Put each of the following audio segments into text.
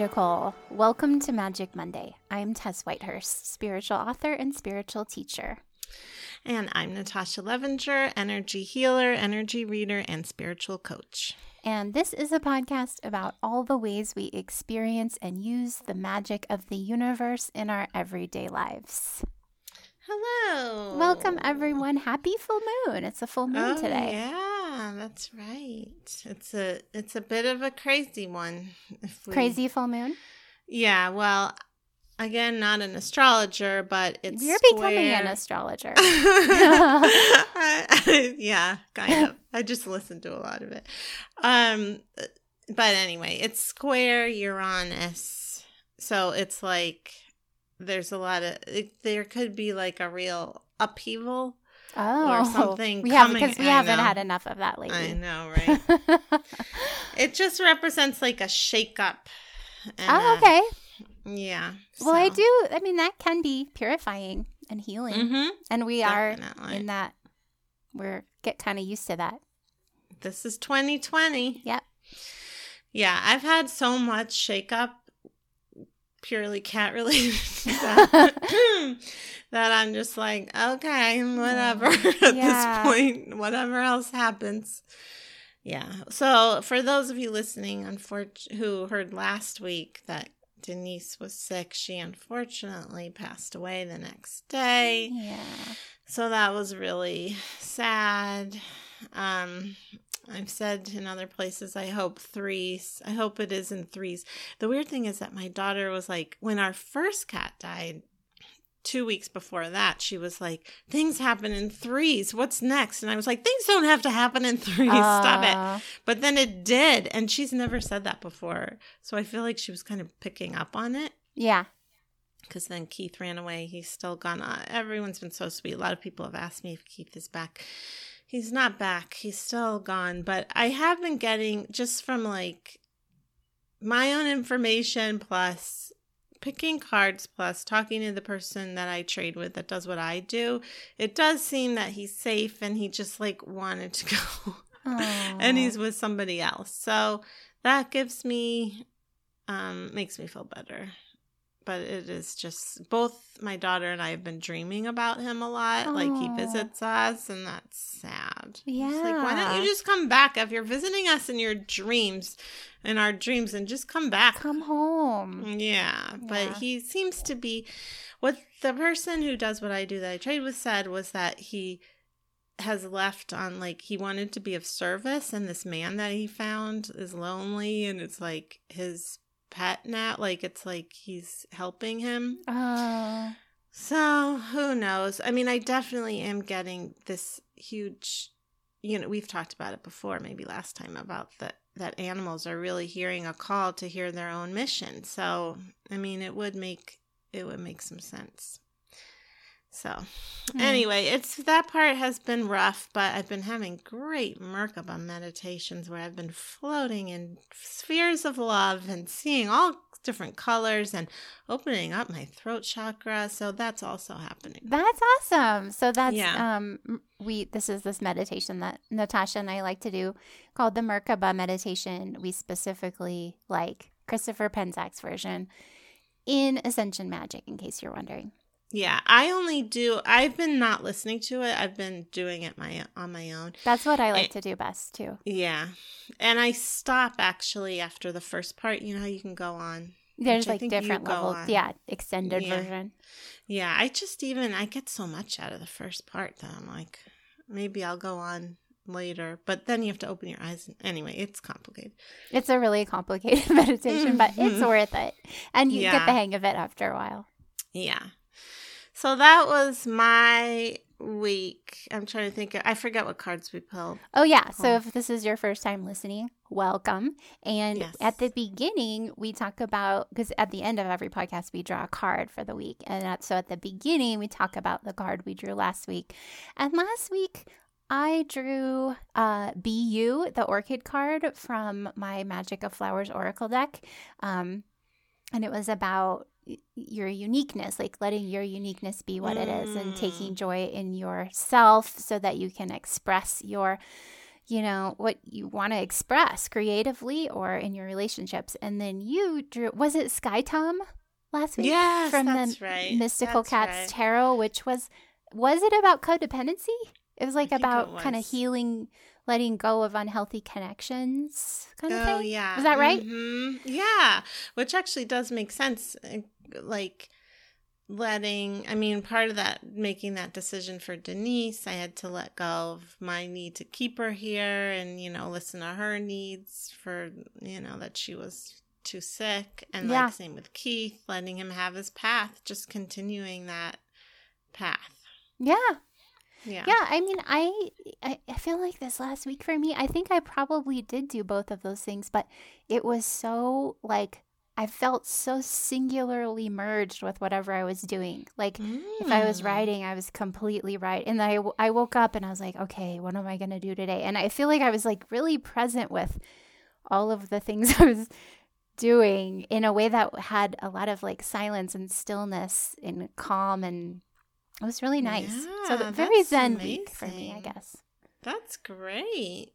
magical. Welcome to Magic Monday. I'm Tess Whitehurst, spiritual author and spiritual teacher. And I'm Natasha Levinger, energy healer, energy reader, and spiritual coach. And this is a podcast about all the ways we experience and use the magic of the universe in our everyday lives. Hello. Welcome, everyone. Happy full moon. It's a full moon oh, today. Yeah, that's right. It's a it's a bit of a crazy one. We, crazy full moon. Yeah. Well, again, not an astrologer, but it's you're square. becoming an astrologer. yeah, kind of. I just listened to a lot of it. Um, but anyway, it's square Uranus, so it's like there's a lot of it, there could be like a real upheaval oh, or something. Have because we I haven't know. had enough of that lately. I know, right? it just represents like a shakeup. oh, a- okay. yeah. Well, I do. I mean, that can be purifying and healing, Mhm. and we are in that. We're get kind of used to that. This is 2020. Yep. Yeah, I've had so much shakeup, purely cat related, that, that I'm just like, okay, whatever at Yeah. this point, whatever else happens. Yeah. So for those of you listening, unfortunately, who heard last week that Denise was sick, she unfortunately passed away the next day. Yeah. So that was really sad. Um, I've said in other places, I hope threes. I hope it is in threes. The weird thing is that my daughter was like, when our first cat died, two weeks before that, she was like, things happen in threes. What's next? And I was like, things don't have to happen in threes. Stop it. Uh, But then it did. And she's never said that before. So I feel like she was kind of picking up on it Yeah. because then Keith ran away. He's still gone. Uh, everyone's been so sweet. A lot of people have asked me if Keith is back. He's not back. He's still gone. But I have been getting just from like my own information plus picking cards plus talking to the person that I trade with that does what I do. It does seem that he's safe and he just like wanted to go and he's with somebody else. So that gives me um makes me feel better. But it is just both my daughter and I have been dreaming about him a lot. Like he visits us and that's sad. It's like why don't you just come back if you're visiting us in your dreams in our dreams and just come back. come home. Yeah, but Yeah. he seems to be what the person who does what I do that I trade with said was that he has left on like he wanted to be of service and this man that he found is lonely and it's like his pet Nat. like it's like he's helping him Oh. so who knows i mean i definitely am getting this huge you know we've talked about it before maybe last time about that that animals are really hearing a call to hear their own mission so i mean it would make it would make some sense so Hmm. anyway it's that part has been rough but i've been having great merkaba meditations where i've been floating in spheres of love and seeing all different colors and opening up my throat chakra so that's also happening That's awesome. So that's Yeah. um we this is this meditation that Natasha and I like to do called the Merkaba meditation. We specifically like Christopher Penczak's version in Ascension Magic in case you're wondering. Yeah i only do i've been not listening to it i've been doing it my on my own That's what I like Eh. to do best too. yeah and i stop actually after the first part you know you can go on There's like different levels. Yeah, extended Yeah. version. Yeah, I just even I get so much out of the first part that I'm like, maybe I'll go on later. But then you have to open your eyes. And, anyway, it's complicated. It's a really complicated meditation, but it's Mhm. worth it. And you get the hang of it after a while. Yeah. So that was my week. I'm trying to think. I forget what cards we pulled. Oh, yeah. So if this is your first time listening, welcome. And Yes. at the beginning, we talk about, because at the end of every podcast, we draw a card for the week. And at, so at the beginning, we talk about the card we drew last week. And last week, I drew uh, BU, the orchid card from my Magic of Flowers Oracle deck. Um, and it was about your uniqueness, like letting your uniqueness be what it is and taking joy in yourself so that you can express your you know, what you want to express creatively or in your relationships. And then you drew, was it Sky Tom last week? Yes, from the right. Mystical That's Cats right. Tarot, which was, was it about codependency? It was like it about kind of healing, letting go of unhealthy connections kind of Oh thing. yeah, Was that right? Mhm. Yeah, which actually does make sense. Like letting, I mean, part of that making that decision for Denise, I had to let go of my need to keep her here, and you know, listen to her needs for you know that she was too sick, and Yeah. like same with Keith, letting him have his path, just continuing that path. Yeah. Yeah. Yeah, I mean, I I feel like this last week for me, I think I probably did do both of those things, but it was so like I felt so singularly merged with whatever I was doing. Like if I was Mm. writing, I was completely right, and I, I woke up and I was like, okay, what am I gonna do today? And I feel like I was like really present with all of the things I was doing in a way that had a lot of like silence and stillness and calm and it was really nice. so Yeah, the, very zen week for me, I guess. That's great.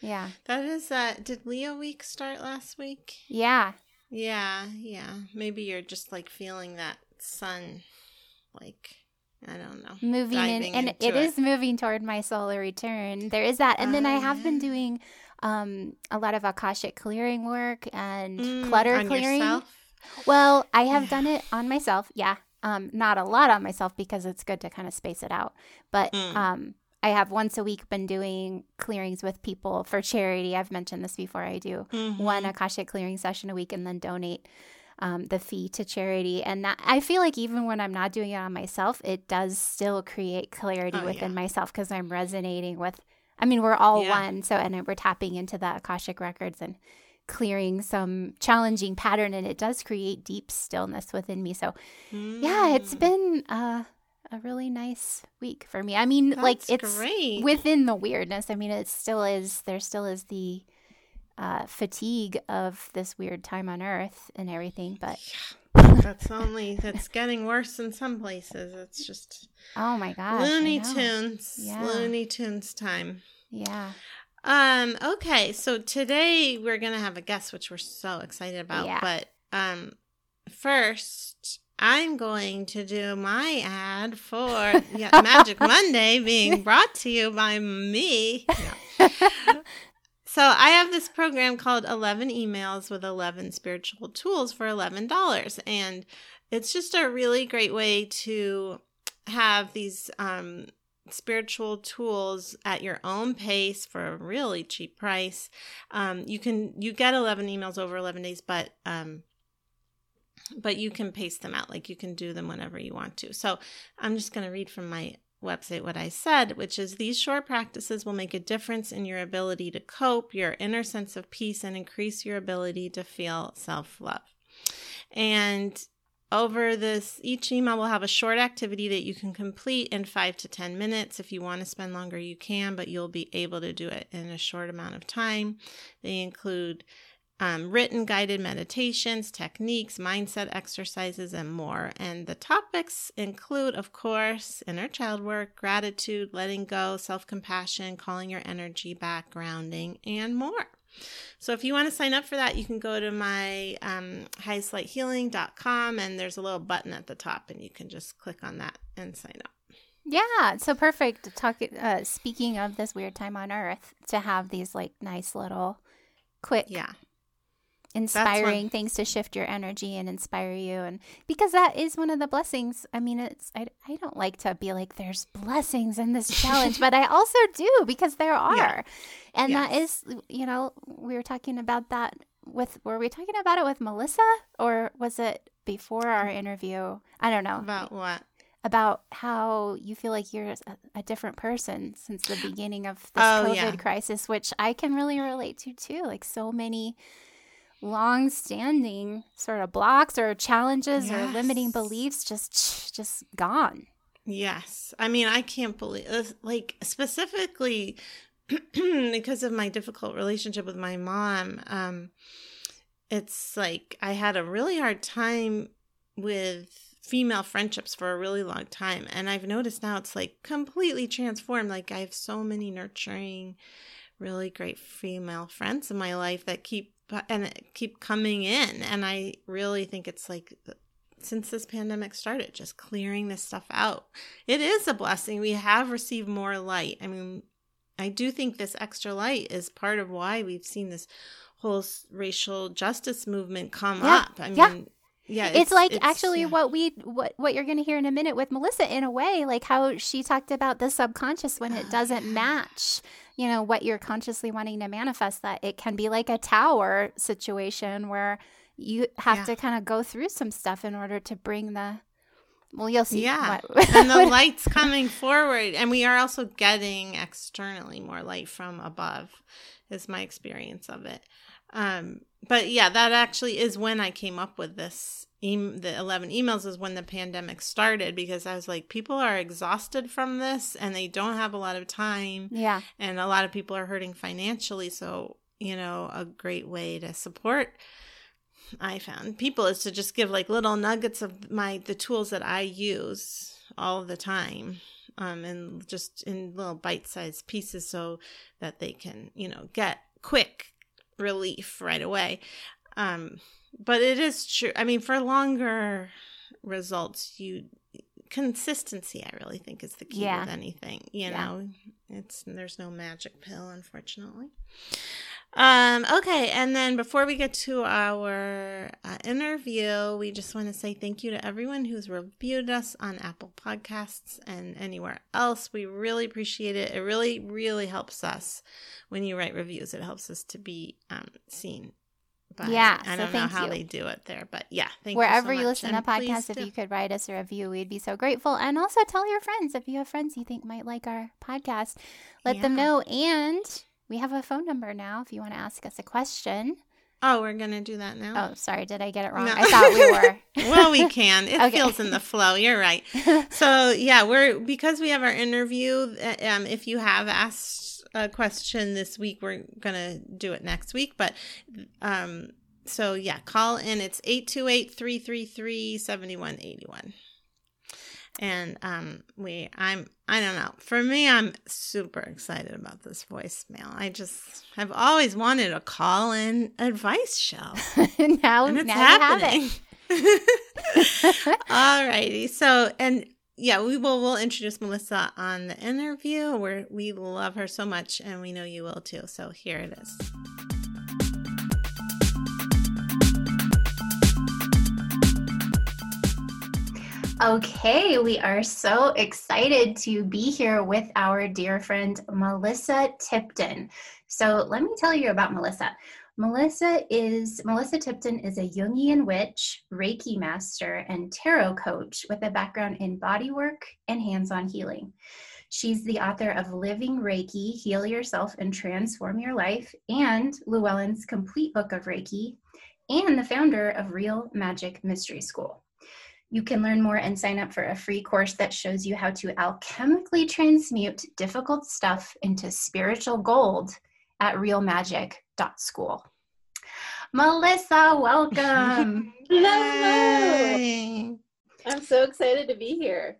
Yeah. That is uh did Leo week start last week? Yeah. Yeah, yeah. Maybe you're just like feeling that sun like I don't know. Moving in and into it is moving toward my solar return. There is that. And then I Oh, have been doing um a lot of Akashic clearing work and Mm, clutter clearing. yourself? Well, I have Yeah. done it on myself. Yeah. Um, not a lot on myself because it's good to kind of space it out. But Mm. um, I have once a week been doing clearings with people for charity. I've mentioned this before. I do one Mhm. Akashic clearing session a week and then donate um, the fee to charity. And that I feel like even when I'm not doing it on myself, it does still create clarity Oh, within yeah. myself because I'm resonating with. I mean, we're all Yeah. one. So, and we're tapping into the Akashic records and clearing some challenging pattern and it does create deep stillness within me so yeah it's been uh, a really nice week for me i mean like it's great. within the weirdness i mean it still is there still is the uh, fatigue of this weird time on earth and everything but That's only that's getting worse in some places. It's just oh my gosh I Looney. Tunes. Yeah. Looney Tunes time. yeah Um, okay, so today we're gonna have a guest, which we're so excited about. Yeah. But um first I'm going to do my ad for yeah, Magic Monday being brought to you by me. No. So I have this program called 11 Emails with 11 Spiritual Tools for $11. And it's just a really great way to have these um, spiritual tools at your own pace for a really cheap price. Um, you can you get 11 emails over 11 days, but um, but you can paste them out. Like you can do them whenever you want to. So I'm just going to read from my website what I said, which is these short practices will make a difference in your ability to cope, your inner sense of peace, and increase your ability to feel self love. And over this, each email will have a short activity that you can complete in five to 10 minutes. If you want to spend longer, you can, but you'll be able to do it in a short amount of time. They include um, written guided meditations, techniques, mindset exercises, and more. And the topics include, of course, inner child work, gratitude, letting go, self compassion, calling your energy back, grounding, and more. So if you want to sign up for that, you can go to my um, highestlighthealing.com and there's a little button at the top, and you can just click on that and sign up. yeah so perfect talk uh speaking of this weird time on earth to have these like nice little quick Yeah. Inspiring things to shift your energy and inspire you and because that is one of the blessings i mean it's i, I don't like to be like there's blessings in this challenge but i also do because there are Yeah. and that Yes. is you know we were talking about that with were we talking about it with melissa or was it before our mm. interview i don't know About what? about how you feel like you're a, a different person since the beginning of this Oh, COVID yeah. crisis, which I can really relate to too. Like so many long standing sort of blocks or challenges or limiting beliefs just just gone. Yes. I mean, I can't believe, uh, like, specifically because of my difficult relationship with my mom. Um, it's like I had a really hard time with female friendships for a really long time. And I've noticed now it's like completely transformed. Like, I have so many nurturing really great female friends in my life that keep and keep coming in and I really think it's like since this pandemic started just clearing this stuff out. It is a blessing. We have received more light. I mean, I do think this extra light is part of why we've seen this whole racial justice movement come yeah. up. I mean, yeah. Yeah, it's, it's like it's, actually yeah. what we what what you're going to hear in a minute with Melissa in a way, like how she talked about the subconscious when it doesn't match, you know, what you're consciously wanting to manifest. That it can be like a tower situation where you have yeah. to kind of go through some stuff in order to bring the well you'll see yeah and the light's coming forward and we are also getting externally more light from above is my experience of it um but yeah that actually is when i came up with this e- the 11 emails is when the pandemic started because i was like people are exhausted from this and they don't have a lot of time. Yeah. And a lot of people are hurting financially. So you know a great way to support I found people is to just give like little nuggets of my the tools that I use all the time um and just in little bite-sized pieces so that they can, you know, get quick relief right away. Um but it is true. I mean, for longer results, you consistency I really think is the key yeah. with anything, you yeah. know. It's there's no magic pill unfortunately. Um, okay, and then before we get to our uh, interview, we just want to say thank you to everyone who's reviewed us on Apple Podcasts and anywhere else. We really appreciate it. It really, really helps us when you write reviews. It helps us to be um, seen. By, yeah, I don't so know how you. they do it there, but yeah, thank Wherever you, so you listen to podcasts, if you could write us a review, we'd be so grateful. And also tell your friends if you have friends you think might like our podcast, let yeah. them know. And we have a phone number now if you want to ask us a question. Oh, we're gonna do that now. Oh, sorry, did I get it wrong? No. I thought we were. well, we can. It okay. feels in the flow. You're right. So yeah, we're because we have our interview. Uh, um, if you have asked a question this week, we're gonna do it next week. But um, so yeah, call in. It's 828-333-7181 and um we i'm i don't know. For me i'm super excited about this voicemail. I just I've always wanted a call in advice show. Now and it's now happening. All righty. So and yeah we will we'll introduce melissa on the interview where we love her so much and we know you will too so here it is Okay, we are so excited to be here with our dear friend Melissa Tipton. So, let me tell you about Melissa. Melissa is Melissa Tipton is a Jungian witch, Reiki master, and tarot coach with a background in bodywork and hands-on healing. She's the author of Living Reiki: Heal Yourself and Transform Your Life and Llewellyn's Complete Book of Reiki, and the founder of Real Magic Mystery School. You can learn more and sign up for a free course that shows you how to alchemically transmute difficult stuff into spiritual gold at realmagic.school. Melissa, welcome. Hello. I'm so excited to be here.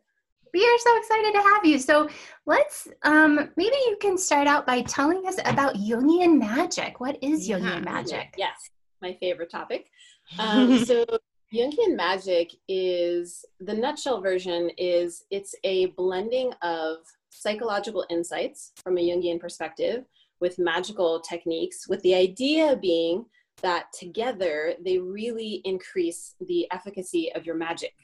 We are so excited to have you. So let's um, maybe you can start out by telling us about Jungian magic. What is yeah. Jungian magic? Yes, my favorite topic. Um, so Jungian magic is the nutshell version is it's a blending of psychological insights from a Jungian perspective with magical techniques, with the idea being that together they really increase the efficacy of your magic.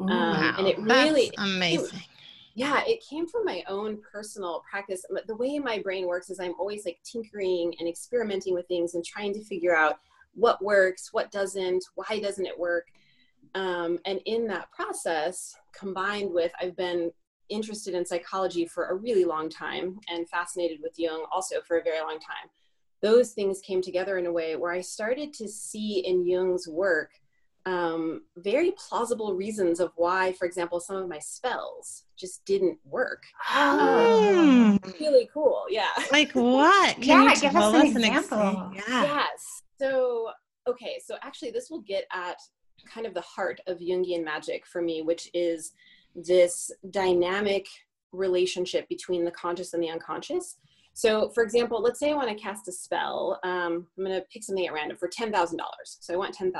Um, wow, and it really amazing. It, yeah, it came from my own personal practice. The way my brain works is I'm always like tinkering and experimenting with things and trying to figure out what works, what doesn't, why doesn't it work. Um, and in that process, combined with I've been interested in psychology for a really long time and fascinated with Jung also for a very long time. Those things came together in a way where I started to see in Jung's work um, very plausible reasons of why, for example, some of my spells just didn't work. Oh. Um, really cool. Yeah. Like what? Can yeah, give us an example. Ex- yeah. Yes. So, okay. So actually, this will get at kind of the heart of Jungian magic for me, which is this dynamic relationship between the conscious and the unconscious. So, for example, let's say I want to cast a spell. Um, I'm going to pick something at random for $10,000. So I want $10,000.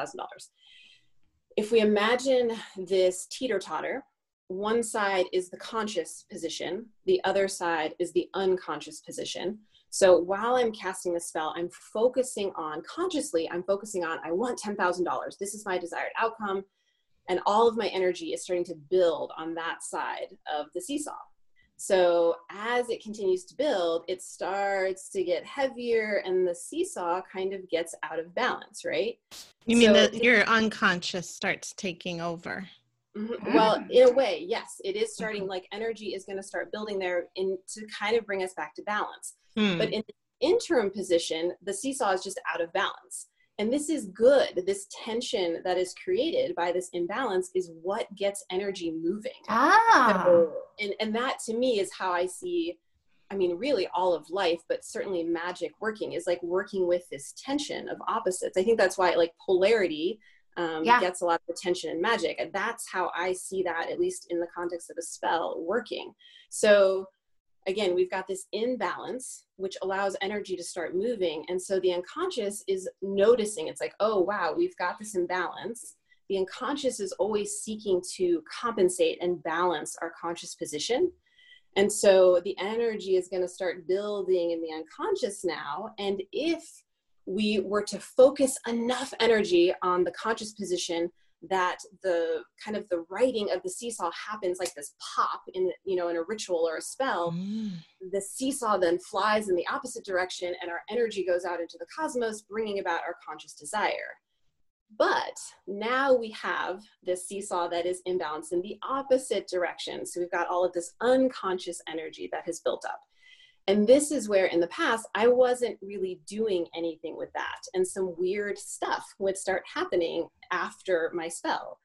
If we imagine this teeter totter, one side is the conscious position, the other side is the unconscious position. So while I'm casting the spell, I'm focusing on consciously, I'm focusing on, I want $10,000. This is my desired outcome. And all of my energy is starting to build on that side of the seesaw. So as it continues to build, it starts to get heavier and the seesaw kind of gets out of balance, right? You mean So that your unconscious starts taking over? Mhm. Well, in a way, yes, it is starting like energy is going to start building there in to kind of bring us back to balance. Hmm. But in the interim position, the seesaw is just out of balance. And this is good. This tension that is created by this imbalance is what gets energy moving. Ah. So- and, and that to me is how I see, I mean, really all of life, but certainly magic working is like working with this tension of opposites. I think that's why like polarity um, Yeah. gets a lot of attention in magic. And that's how I see that, at least in the context of a spell, working. So again, we've got this imbalance, which allows energy to start moving. And so the unconscious is noticing, it's like, oh, wow, we've got this imbalance. The unconscious is always seeking to compensate and balance our conscious position. And so the energy is going to start building in the unconscious now. And if we were to focus enough energy on the conscious position that the kind of the writing of the seesaw happens like this pop in you know in a ritual or a spell. Mm. the seesaw then flies in the opposite direction and our energy goes out into the cosmos bringing about our conscious desire. But now we have this seesaw that is imbalanced in the opposite direction. So we've got all of this unconscious energy that has built up and this is where in the past I wasn't really doing anything with that. And some weird stuff would start happening after my spell.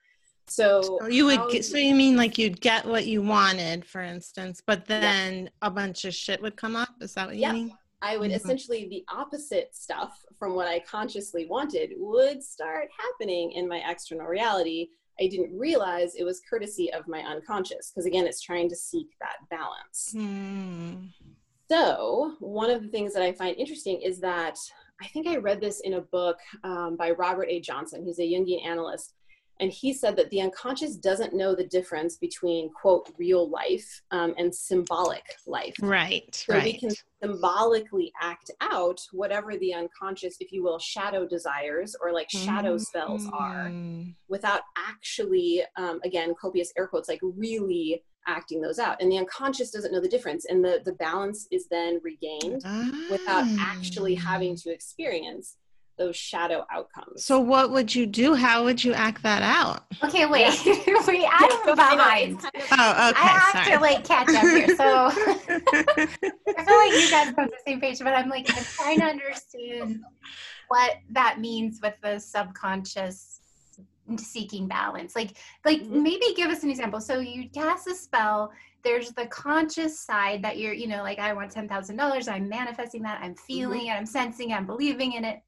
So So you would get, so you mean like you'd get what you wanted, for instance, but then a bunch of shit would come up? Is that what you Yep. mean? I would Mhm. essentially the opposite stuff from what I consciously wanted would start happening in my external reality. I didn't realize it was courtesy of my unconscious because again, it's trying to seek that balance. Hmm. So, one of the things that I find interesting is that I think I read this in a book um, by Robert A. Johnson, who's a Jungian analyst. And he said that the unconscious doesn't know the difference between, quote, real life um, and symbolic life. Right, So we can symbolically act out whatever the unconscious, if you will, shadow desires or like shadow spells are Mm. without actually, um, again, copious air quotes, like really acting those out. And the unconscious doesn't know the difference. And the, the balance is then regained without actually having Ah. to experience those shadow outcomes. So what would you do? How would you act that out? Okay, wait. wait, Yeah, I'm I know, it's behind. kind of- Oh, okay. I have sorry. to like catch up here. So I feel like you guys are on the same page, but I'm like I'm trying to understand what that means with the subconscious seeking balance. Like like Mhm. maybe give us an example. So you cast a spell, there's the conscious side that you're, you know, like I want ten thousand dollars, I'm manifesting that, I'm feeling it, I'm sensing, it, I'm believing in it.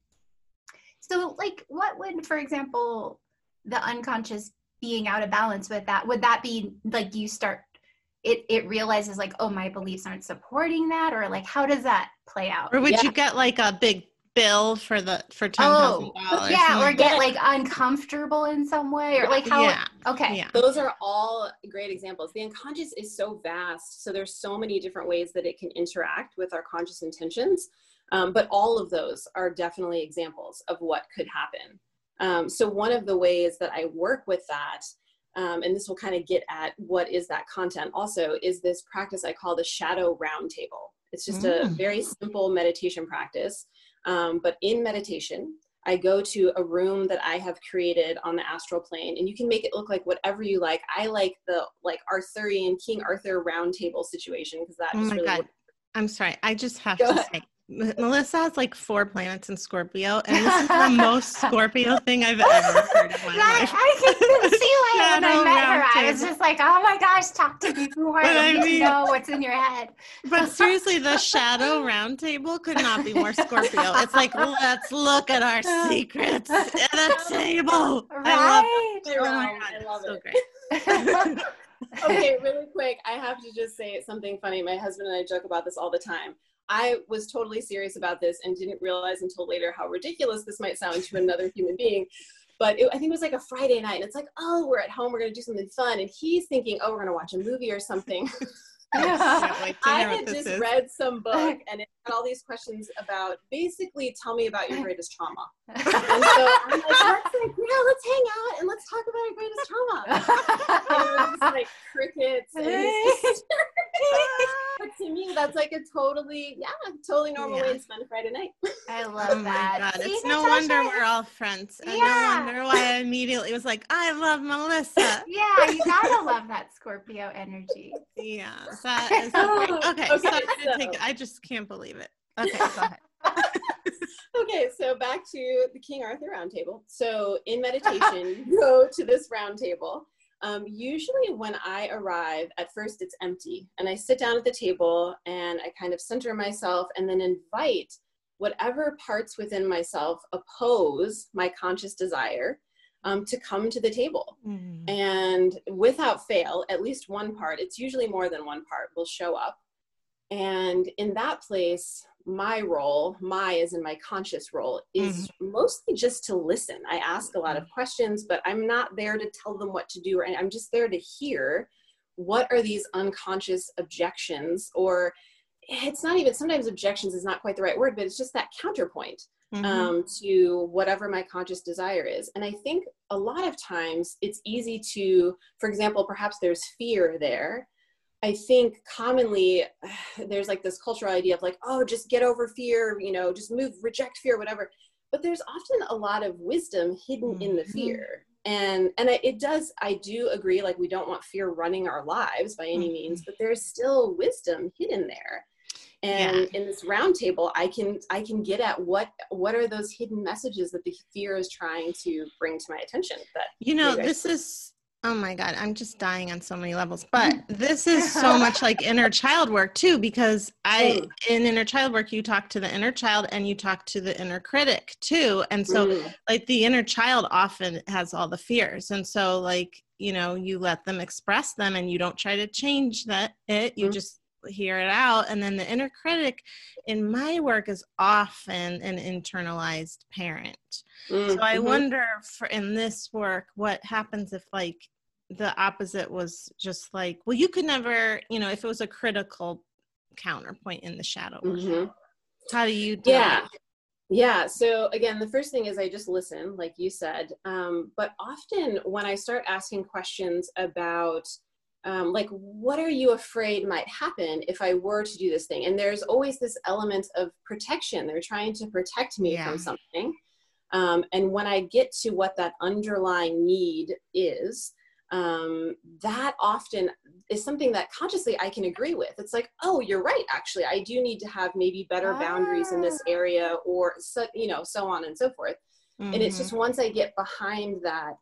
So like what would, for example, the unconscious being out of balance with that, would that be like you start it it realizes like, oh, my beliefs aren't supporting that, or like how does that play out? or would Yeah. you get like a big bill for the for ten thousand dollars? yeah, or get like uncomfortable in some way, or like how? yeah, Okay, yeah. those are all great examples. The unconscious is so vast, so there's so many different ways that it can interact with our conscious intentions. Um, but all of those are definitely examples of what could happen. Um, so one of the ways that I work with that, um, and this will kind of get at what is that content also, is this practice I call the shadow roundtable. It's just a Mm. very simple meditation practice. Um, but in meditation, I go to a room that I have created on the astral plane, and you can make it look like whatever you like. I like the like Arthurian King Arthur round table situation because that Oh my really god. works. I'm sorry. I just have Go to ahead. say Melissa has like four planets in Scorpio, and this is the most Scorpio thing I've ever heard in my That- life. I can see why when I Shadow met her, round I was just like, oh my gosh, talk to me more. But I I need mean- to know what's in your head. But seriously, the shadow round table could not be more Scorpio. It's like, let's look at our secrets at a table. I love Right? it. Oh my God, I it's love so it. great. okay, really quick, I have to just say something funny. My husband and I joke about this all the time. I was totally serious about this and didn't realize until later how ridiculous this might sound to another human being. But it, I think it was like a Friday night, and it's like, oh, we're at home, we're gonna do something fun, and he's thinking, oh, we're gonna watch a movie or something. I had just is. read some book and it had all these questions about basically tell me about your greatest trauma. and so I'm like, let's like, yeah, let's hang out and let's talk about your greatest trauma. and it was like crickets. but to me, that's like a totally, yeah, totally normal yeah. way to spend a Friday night. I love oh that. God, it's no wonder we're all friends. Uh, and yeah. no wonder why I immediately was like, I love Melissa. yeah, you gotta love that Scorpio energy. Yeah. That is so okay. okay so, so. Take, I just can't believe it. Okay, okay, so back to the King Arthur Roundtable. So in meditation, you go to this roundtable. Um, usually, when I arrive, at first it's empty, and I sit down at the table and I kind of center myself and then invite whatever parts within myself oppose my conscious desire um, to come to the table. Mm-hmm. And without fail, at least one part, it's usually more than one part, will show up. And in that place, my role, my as in my conscious role, is mm-hmm. mostly just to listen. I ask a lot of questions, but I'm not there to tell them what to do. Or I'm just there to hear what are these unconscious objections, or it's not even sometimes objections is not quite the right word, but it's just that counterpoint mm-hmm. um, to whatever my conscious desire is. And I think a lot of times it's easy to, for example, perhaps there's fear there I think commonly there's like this cultural idea of like, oh, just get over fear, you know, just move, reject fear, whatever. But there's often a lot of wisdom hidden mm-hmm. in the mm-hmm. fear. And and it does, I do agree, like we don't want fear running our lives by any mm-hmm. means, but there's still wisdom hidden there. And yeah. in this roundtable, I can I can get at what what are those hidden messages that the fear is trying to bring to my attention. That you know, this is Oh my God, I'm just dying on so many levels. But this is so much like inner child work too, because I, in inner child work, you talk to the inner child and you talk to the inner critic too. And so, mm. like, the inner child often has all the fears. And so, like, you know, you let them express them and you don't try to change that, it, you mm. just hear it out. And then the inner critic in my work is often an internalized parent. Mm-hmm. So I mm-hmm. wonder for in this work, what happens if like the opposite was just like, well, you could never, you know, if it was a critical counterpoint in the shadow. Mm-hmm. How do you do yeah. It? Yeah. So again, the first thing is I just listen, like you said. Um, but often when I start asking questions about um, like what are you afraid might happen if i were to do this thing and there's always this element of protection they're trying to protect me yeah. from something um, and when i get to what that underlying need is um, that often is something that consciously i can agree with it's like oh you're right actually i do need to have maybe better ah. boundaries in this ah. area or so you know so on and so forth mm-hmm. and it's just mm-hmm. once i get behind that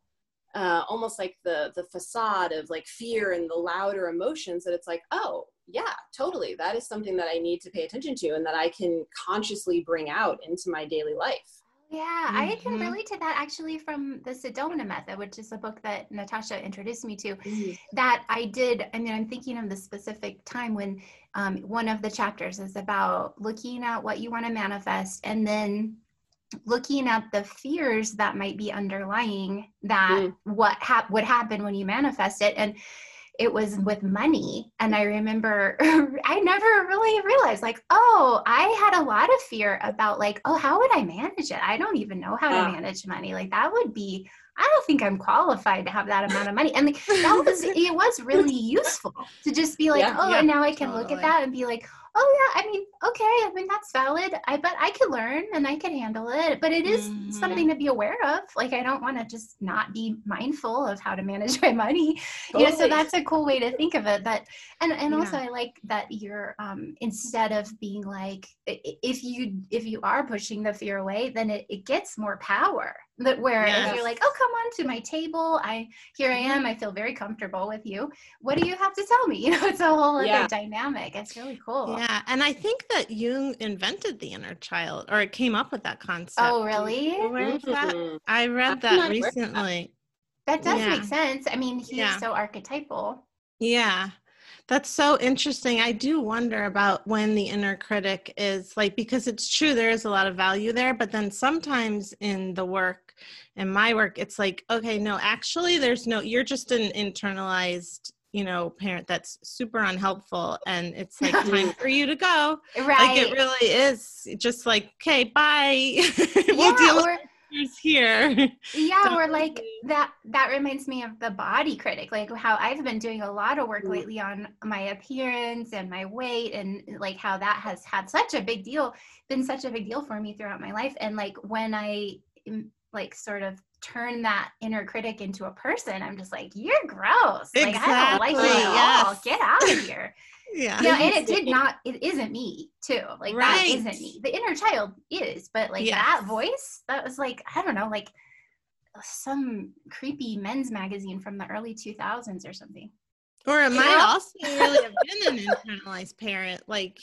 uh, almost like the the facade of like fear and the louder emotions that it's like oh yeah totally that is something that i need to pay attention to and that i can consciously bring out into my daily life yeah, mm-hmm. I can mm-hmm. relate to that actually from the Sedona method, which is a book that Natasha introduced me to. Mm-hmm. That I did, I mean, I'm thinking of the specific time when um, one of the chapters is about looking at what you want to manifest and then looking at the fears that might be underlying that mm. what hap- would happen when you manifest it. And it was with money. And i remember i never really realized like oh i had a lot of fear about like oh how would i manage it? I don't even know how to manage money. Like that would be I don't think I'm qualified to have that amount of money. And that was, it was really useful to just be like, yeah, oh, yeah, and now I can totally. look at that and be like, oh yeah i mean okay i mean that's valid i bet i can learn and i can handle it but it is mm-hmm. something to be aware of like i don't want to just not be mindful of how to manage my money totally. you know so that's a cool way to think of it that and and yeah. also i like that you're um instead of being like if you if you are pushing the fear away then it, it gets more power that where yes. you're like oh come on to my table i here i am mm-hmm. i feel very comfortable with you what do you have to tell me you know it's a whole other yeah. dynamic it's really cool yeah and i think that jung invented the inner child or it came up with that concept oh really mm-hmm. i read that recently that does yeah. make sense i mean he's yeah. so archetypal yeah That's so interesting. I do wonder about when the inner critic is like, because it's true, there is a lot of value there, but then sometimes in the work, in my work, it's like, okay, no, actually, there's no, you're just an internalized you know parent that's super unhelpful. And it's like time for you to go. Right like it really is just like okay bye. We'll yeah, deal with here. Yeah or like that that reminds me of the body critic like how i've been doing a lot of work mm. lately on my appearance and my weight and like how that has had such a big deal been such a big deal for me throughout my life. And like when i like sort of turn that inner critic into a person, I'm just like, you're gross. Exactly. Like I don't like you at yes. all. Get out of here. yeah. You know, and it did not, it isn't me too. Like right. that isn't me. The inner child is, but like yes. that voice, that was like, I don't know, like some creepy men's magazine from the early 2000s or something. Or it might also really have been an internalized parent. Like,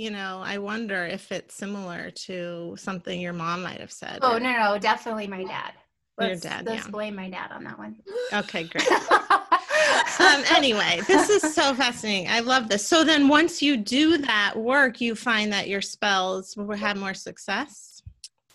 you know, I wonder if it's similar to something your mom might have said. Oh, or... no, no, definitely my dad. Let's, Your dad. Let's yeah. blame my dad on that one. Okay, great. um, anyway, this is so fascinating. I love this. So then, once you do that work, you find that your spells will have more success.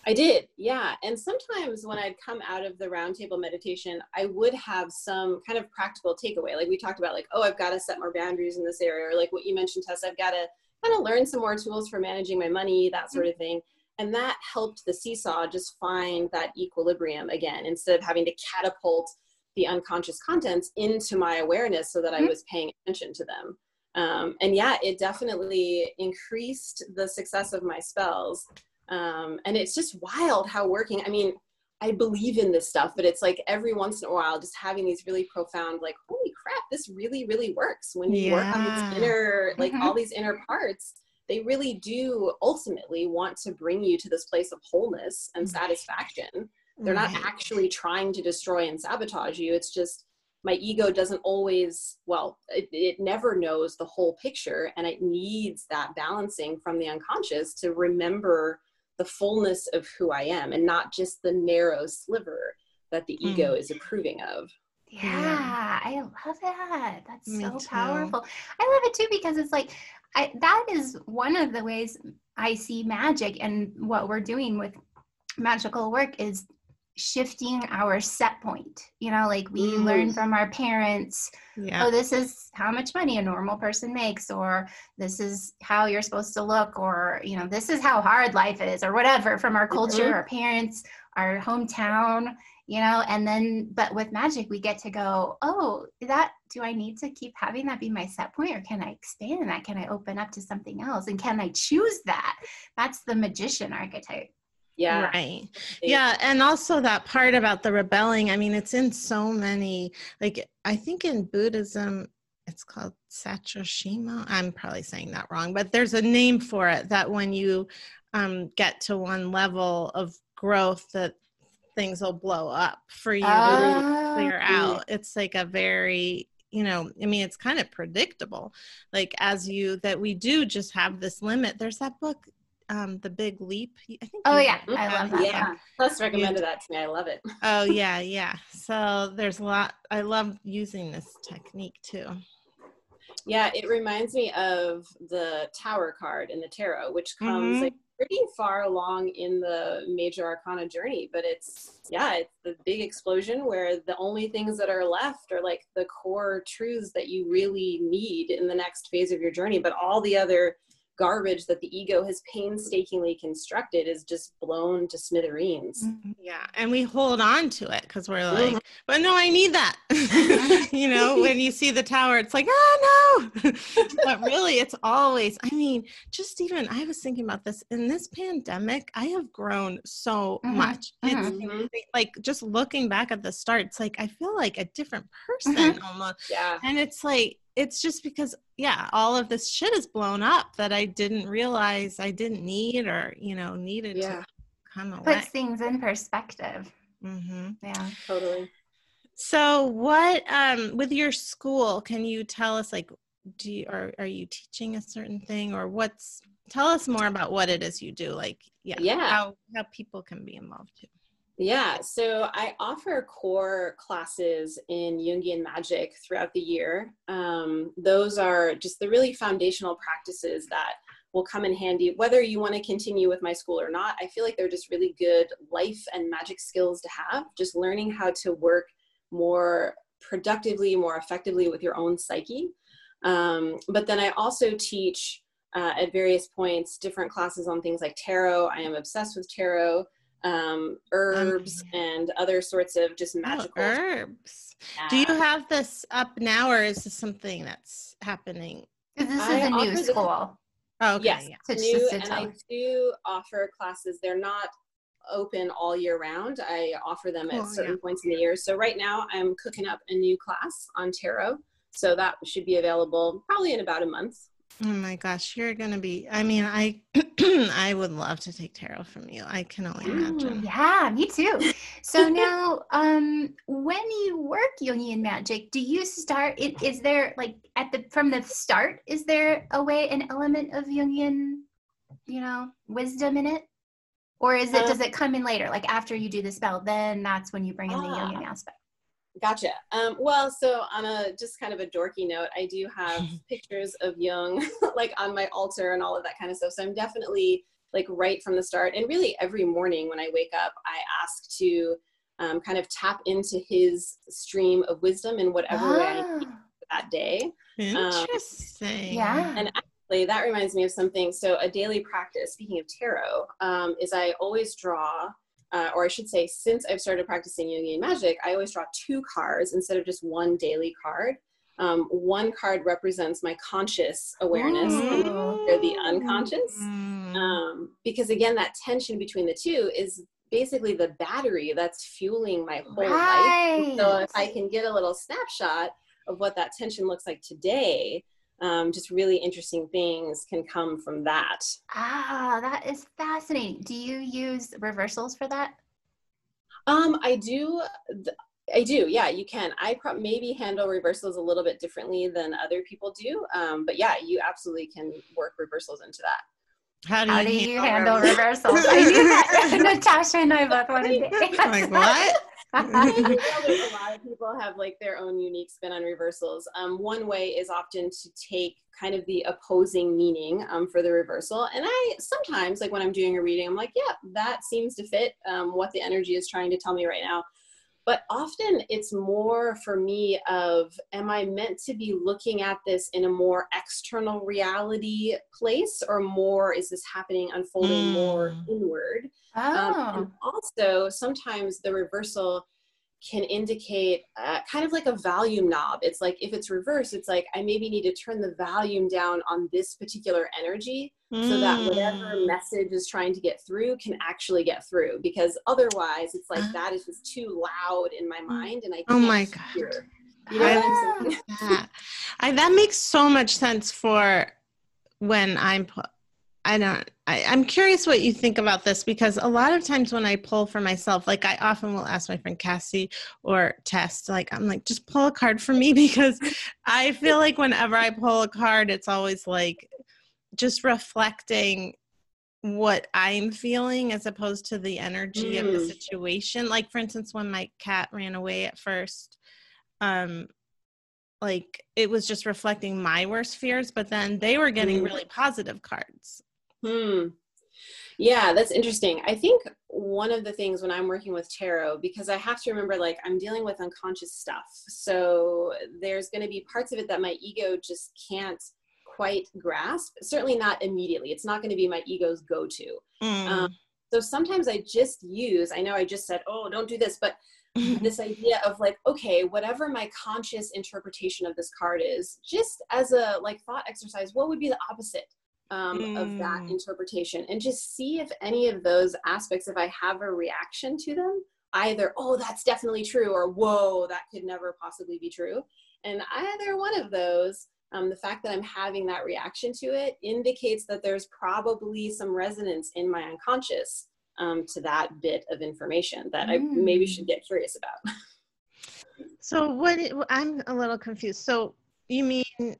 I did, yeah. And sometimes when I'd come out of the roundtable meditation, I would have some kind of practical takeaway. Like we talked about, like, oh, I've got to set more boundaries in this area, or like what you mentioned, Tess, I've got to kind of learn some more tools for managing my money, that sort of thing. And that helped the seesaw just find that equilibrium again instead of having to catapult the unconscious contents into my awareness so that i mm-hmm. was paying attention to them. Um, and yeah it definitely increased the success of my spells. Um, and it's just wild how working i mean i believe in this stuff but it's like every once in a while just having these really profound like holy crap this really really works when you yeah. work on these inner like mm-hmm. all these inner parts they really do ultimately want to bring you to this place of wholeness and satisfaction. They're right. not actually trying to destroy and sabotage you. It's just my ego doesn't always, well, it, it never knows the whole picture and it needs that balancing from the unconscious to remember the fullness of who I am and not just the narrow sliver that the ego mm. is approving of. Yeah, I love that. That's Me so too. powerful. I love it too because it's like I, that is one of the ways I see magic and what we're doing with magical work is shifting our set point. You know, like we mm. learn from our parents, yeah. oh, this is how much money a normal person makes, or this is how you're supposed to look, or, you know, this is how hard life is, or whatever from our culture, mm-hmm. our parents, our hometown you know and then but with magic we get to go oh that do i need to keep having that be my set point or can i expand that can i open up to something else and can i choose that that's the magician archetype yeah. Right. Yeah and also that part about the rebelling i mean it's in so many like i think in buddhism it's called sachoshima i'm probably saying that wrong but there's a name for it that when you um, get to one level of growth that things will blow up for you uh, to clear out. It's like a very you know i mean it's kind of predictable. Like as you that we do just have this limit. There's that book um the big leap. I think oh yeah i love that. yeah plus recommended that to me. I love it. Oh yeah yeah. So there's a lot i love using this technique too. Yeah it reminds me of the tower card in the tarot which comes mm-hmm. like pretty far along in the major arcana journey but it's yeah it's the big explosion where the only things that are left are like the core truths that you really need in the next phase of your journey but all the other garbage that the ego has painstakingly constructed is just blown to smithereens. Mm-hmm. Yeah. And we hold on to it because we're like, mm-hmm. but no, I need that. you know, when you see the tower, it's like, oh no. but really, it's always, I mean, just even, I was thinking about this in this pandemic, I have grown so mm-hmm. much. Mm-hmm. It's like just looking back at the start, it's like, I feel like a different person mm-hmm. almost. Yeah. And it's like, it's just because yeah all of this shit is blown up that i didn't realize i didn't need or you know needed yeah. to come away puts things in perspective. Mm-hmm. yeah. Totally. So what um with your school can you tell us like do you are, are you teaching a certain thing or what's tell us more about what it is you do like yeah yeah. how how people can be involved too Yeah, so I offer core classes in Jungian magic throughout the year. Um, those are just the really foundational practices that will come in handy whether you want to continue with my school or not. I feel like they're just really good life and magic skills to have, just learning how to work more productively, more effectively with your own psyche. Um, but then I also teach uh, at various points different classes on things like tarot. I am obsessed with tarot um, herbs and other sorts of just oh, magical oh, herbs. Yeah. Do you have this up now, or is this something that's happening? Because This is I a new school. oh, okay. Yes, yeah. new, and I do offer classes. They're not open all year round. I offer them at oh, certain yeah. points in the year. So right now, I'm cooking up a new class on tarot. So that should be available probably in about a month. Oh my gosh, you're gonna be. I mean, I I would love to take tarot from you. I can only imagine. Yeah, me too. So now, um, when you work Jungian magic, do you start? It, is there like at the from the start? Is there a way an element of Jungian, you know, wisdom in it, or is it um, does it come in later? Like after you do the spell, then that's when you bring in the ah. Jungian aspect. Gotcha. Um, well, so on a just kind of a dorky note, I do have pictures of Jung like on my altar and all of that kind of stuff. So I'm definitely like right from the start. And really every morning when I wake up, I ask to um, kind of tap into his stream of wisdom in whatever ah. way I need ah. that day. Interesting. Um, yeah. And actually, that reminds me of something. So a daily practice, speaking of tarot, um, is I always draw uh, or I should say, since I've started practicing Jungian magic, I always draw two cards instead of just one daily card. Um, one card represents my conscious awareness, or the unconscious. Um, because again, that tension between the two is basically the battery that's fueling my whole right. life. So if I can get a little snapshot of what that tension looks like today, um, just really interesting things can come from that. Ah, that is fascinating. Do you use reversals for that? Um, I do. I do. Yeah, you can. I pro- maybe handle reversals a little bit differently than other people do. Um, but yeah, you absolutely can work reversals into that. How do you, How do you handle, handle reversals? I knew that. Natasha and I both wanted to. like what? a lot of people have like their own unique spin on reversals. Um, one way is often to take kind of the opposing meaning um, for the reversal. And I sometimes, like when I'm doing a reading, I'm like, yeah, that seems to fit um, what the energy is trying to tell me right now. But often it's more for me of, am I meant to be looking at this in a more external reality place, or more is this happening, unfolding mm. more inward? Oh. Um, and oh. also, sometimes the reversal can indicate uh, kind of like a volume knob. It's like if it's reversed, it's like I maybe need to turn the volume down on this particular energy mm. so that whatever mm. message is trying to get through can actually get through. Because otherwise, it's like uh. that is just too loud in my mind, and I oh my god. Hear. You know I, that. I, that makes so much sense for when I'm I don't, I, I'm curious what you think about this because a lot of times when I pull for myself, like I often will ask my friend Cassie or Tess, like, I'm like, just pull a card for me because I feel like whenever I pull a card, it's always like just reflecting what I'm feeling as opposed to the energy mm. of the mm. situation. Like, for instance, when my cat ran away at first, um, like it was just reflecting my worst fears, but then they were getting mm. really positive cards. Hmm. Yeah, that's interesting. I think one of the things when I'm working with tarot, because I have to remember, like, I'm dealing with unconscious stuff. So there's going to be parts of it that my ego just can't quite grasp. Certainly not immediately. It's not going to be my ego's go to. Mm. Um, so sometimes I just use, I know I just said, oh, don't do this, but this idea of like, okay, whatever my conscious interpretation of this card is, just as a like thought exercise, what would be the opposite? Um, mm. of that mm. interpretation and just see if any of those aspects, if I have a reaction to them, either, oh, that's definitely true, or whoa, that could never possibly be true. And either one of those, um, the fact that I'm having that reaction to it indicates that there's probably some resonance in my unconscious um, to that bit of information that mm. I maybe should mm. get curious about. so, what I'm a little confused. So, you mean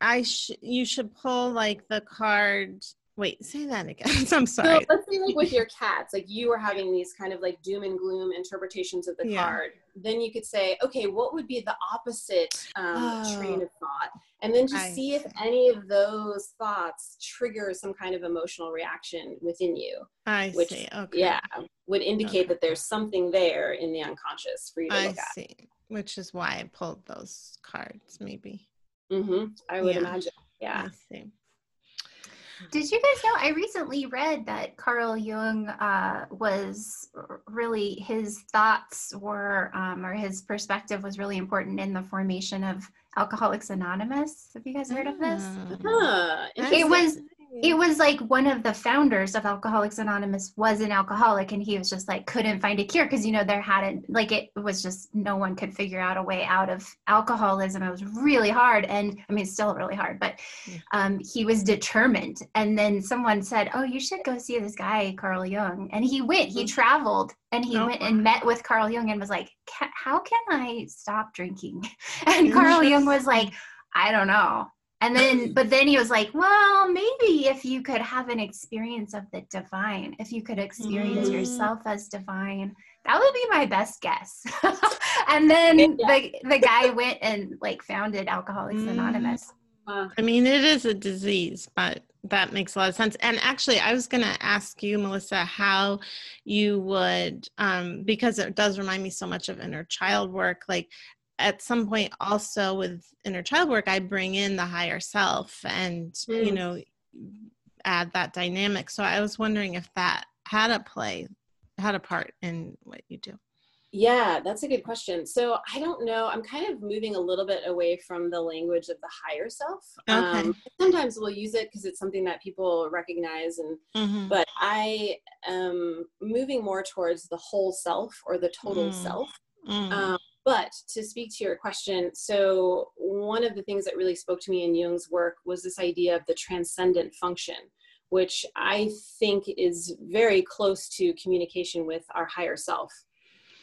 I sh- you should pull like the card Wait, say that again. I'm sorry. So let's say like with your cats, like you were having these kind of like doom and gloom interpretations of the Yeah. card. Then you could say, okay, what would be the opposite um, Oh. train of thought? And then just I see if any of those thoughts trigger some kind of emotional reaction within you. I which- see. Okay. Yeah, would indicate Okay. that there's something there in the unconscious for you to I look at. see. Which is why I pulled those cards, maybe. Hmm I would Yeah. imagine. Yeah. I see. Did you guys know? I recently read that Carl Jung uh, was really his thoughts were, um, or his perspective was really important in the formation of Alcoholics Anonymous. Have you guys heard of this? Huh. It was it was like one of the founders of alcoholics anonymous was an alcoholic and he was just like couldn't find a cure because you know there hadn't like it was just no one could figure out a way out of alcoholism. It was really hard and i mean it's still really hard but um, he was determined. And then someone said oh you should go see this guy carl jung. And he went he Mhm. traveled and he Oh, went and met with carl jung and was like how can i stop drinking? And carl jung was like i don't know and then, but then he was like, well, maybe if you could have an experience of the divine, if you could experience Mm. yourself as divine, that would be my best guess. and then Yeah. the, the guy went and like founded Alcoholics Mm. Anonymous. I mean, it is a disease, but that makes a lot of sense. And actually, I was going to ask you, Melissa, how you would, um, because it does remind me so much of inner child work. Like at some point, also with inner child work, I bring in the higher self and, you Mm. know, add that dynamic. So I was wondering if that had a play, had a part in what you do. Yeah, that's a good question. So I don't know. I'm kind of moving a little bit away from the language of the higher self. Okay. Um, sometimes we'll use it because it's something that people recognize, and Mhm. but I am moving more towards the whole self or the total Mm. self. Mm. Um, but to speak to your question, so one of the things that really spoke to me in Jung's work was this idea of the transcendent function, which I think is very close to communication with our higher self.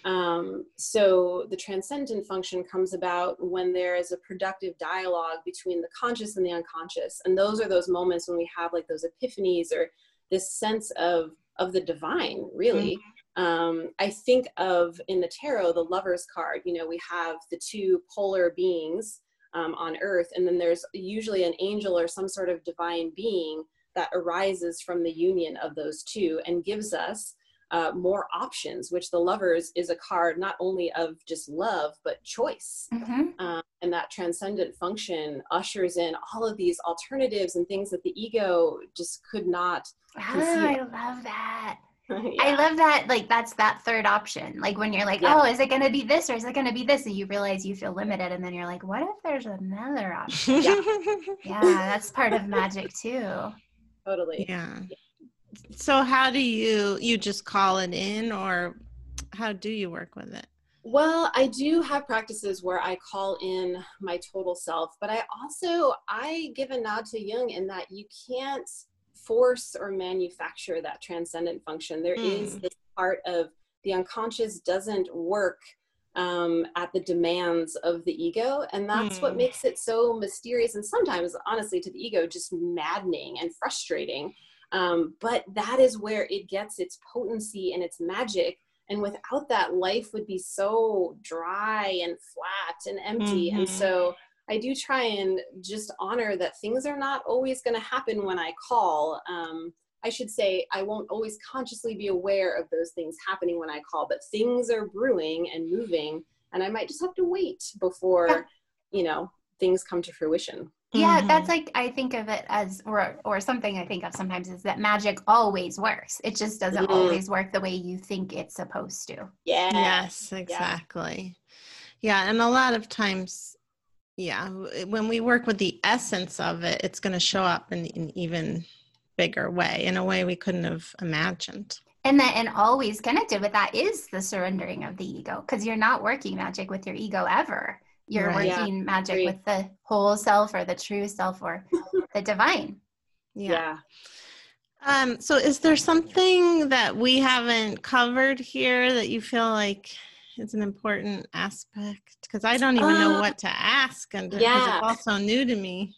Um, so the transcendent function comes about when there is a productive dialogue between the conscious and the unconscious, and those are those moments when we have like those epiphanies or this sense of of the divine, really um, I think of in the tarot the lovers card. You know, we have the two polar beings um, on Earth, and then there's usually an angel or some sort of divine being that arises from the union of those two and gives us uh, more options. Which the lovers is a card not only of just love but choice. Mhm. Um, and that transcendent function ushers in all of these alternatives and things that the ego just could not. Conceive. I love that. I love that. Like, that's that third option. Like, when you're like, Yeah. oh, is it going to be this or is it going to be this? And you realize you feel limited. And then you're like, what if there's another option? Yeah, that's part of magic too. totally. Yeah. So how do you you just call it in or how do you work with it? Well, I do have practices where I call in my total self, but I also I give a nod to Jung in that you can't force or manufacture that transcendent function. There is Mm. this part of the unconscious doesn't work um, at the demands of the ego, and that's what Mm. makes it so mysterious and sometimes, honestly, to the ego, just maddening and frustrating. Um, but that is where it gets its potency and its magic and without that life would be so dry and flat and empty and Mhm. so i do try and just honor that things are not always going to happen when i call um, i should say i won't always consciously be aware of those things happening when i call but things are brewing and moving and i might just have to wait before you know things come to fruition Yeah, Mhm. that's like I think of it as or or something I think of sometimes is that magic always works. It just doesn't Mhm. always work the way you think it's supposed to. yeah Yes, exactly. Yeah, and a lot of times yeah, when we work with the essence of it, it's going to show up in an even bigger way, in a way we couldn't have imagined. And that and always connected with that is the surrendering of the ego because you're not working magic with your ego ever. You're Right. Yeah, working magic agree. with the whole self or the true self or the divine. Yeah. yeah Um, so is there something that we haven't covered here that you feel like is an important aspect? Because I don't even know Uh, what to ask and yeah. it's also new to me.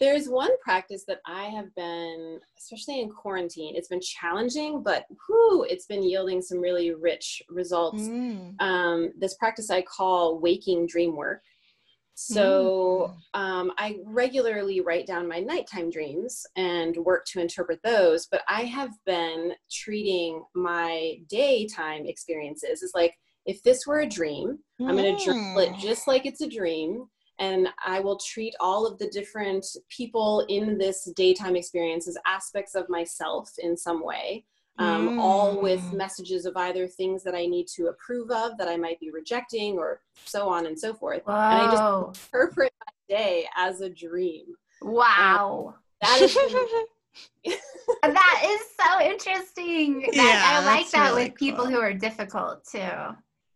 There's one practice that I have been, especially in quarantine, it's been challenging, but whew, it's been yielding some really rich results. Mm. Um, this practice I call waking dream work. So mm. um, I regularly write down my nighttime dreams and work to interpret those, but I have been treating my daytime experiences as like, if this were a dream, mm. I'm going to journal it just like it's a dream and I will treat all of the different people in this daytime experience as aspects of myself in some way. Um, mm. all with mm. messages of either things that I need to approve of that I might be rejecting or so on and so forth. Wow. And I just interpret my day as a dream. Wow. Um, that is that is so interesting. That, yeah, I like that really with cool. people who are difficult too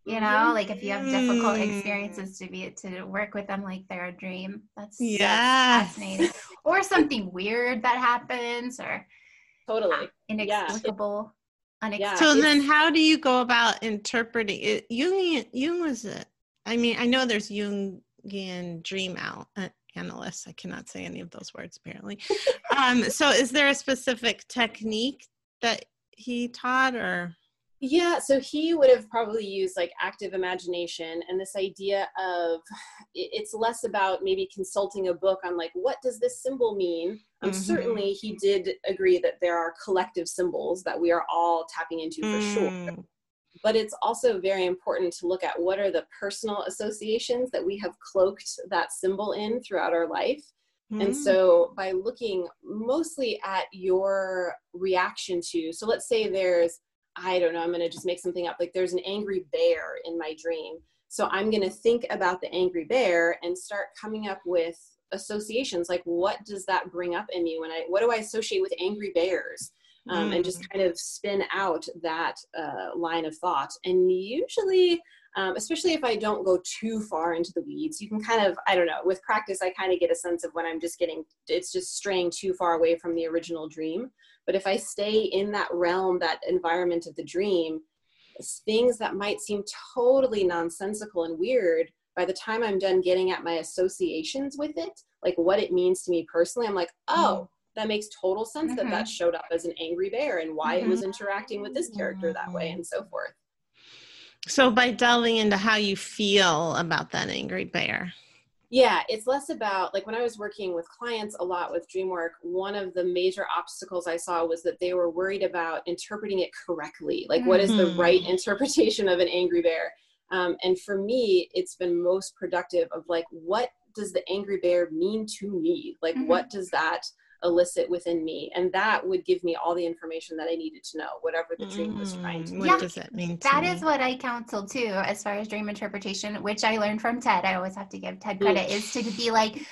you know mm-hmm. like if you have difficult experiences to be to work with them like they're a dream that's yeah fascinating or something weird that happens or totally inexplicable yeah. unexplicable. so then how do you go about interpreting it jung jung was it i mean i know there's jungian dream out uh, analysts i cannot say any of those words apparently um so is there a specific technique that he taught or yeah, so he would have probably used like active imagination and this idea of it's less about maybe consulting a book on like what does this symbol mean. Um, mm-hmm. Certainly, he did agree that there are collective symbols that we are all tapping into for mm. sure. But it's also very important to look at what are the personal associations that we have cloaked that symbol in throughout our life. Mm. And so, by looking mostly at your reaction to, so let's say there's I don't know, I'm going to just make something up. Like there's an angry bear in my dream. So I'm going to think about the angry bear and start coming up with associations. Like what does that bring up in me when I, what do I associate with angry bears? Um, mm. And just mm. kind of spin out that uh, line of thought. And usually, um, especially if I don't go too far into the weeds, you can kind of, I don't know, with practice, I kind of get a sense of when I'm just getting, it's just straying too far away from the original dream. But if I stay in that realm, that environment of the dream, things that might seem totally nonsensical and weird, by the time I'm done getting at my associations with it, like what it means to me personally, I'm like, oh, mm. that makes total sense mm-hmm. that that showed up as an angry bear and why mm-hmm. it was mm-hmm. interacting with this character that way and so forth. So, by delving into how you feel about that angry bear, yeah it's less about like when i was working with clients a lot with DreamWork, one of the major obstacles i saw was that they were worried about interpreting it correctly like mm-hmm. what is the right mm-hmm. interpretation of an angry bear um, and for me it's been most productive of like what does the angry bear mean to me like mm-hmm. what does that elicit within me and that would give me all the information that i needed to know whatever the dream was trying to mm, what yeah, does that mean That me? is what i counsel too as far as dream interpretation which i learned from ted i always have to give ted credit is to be like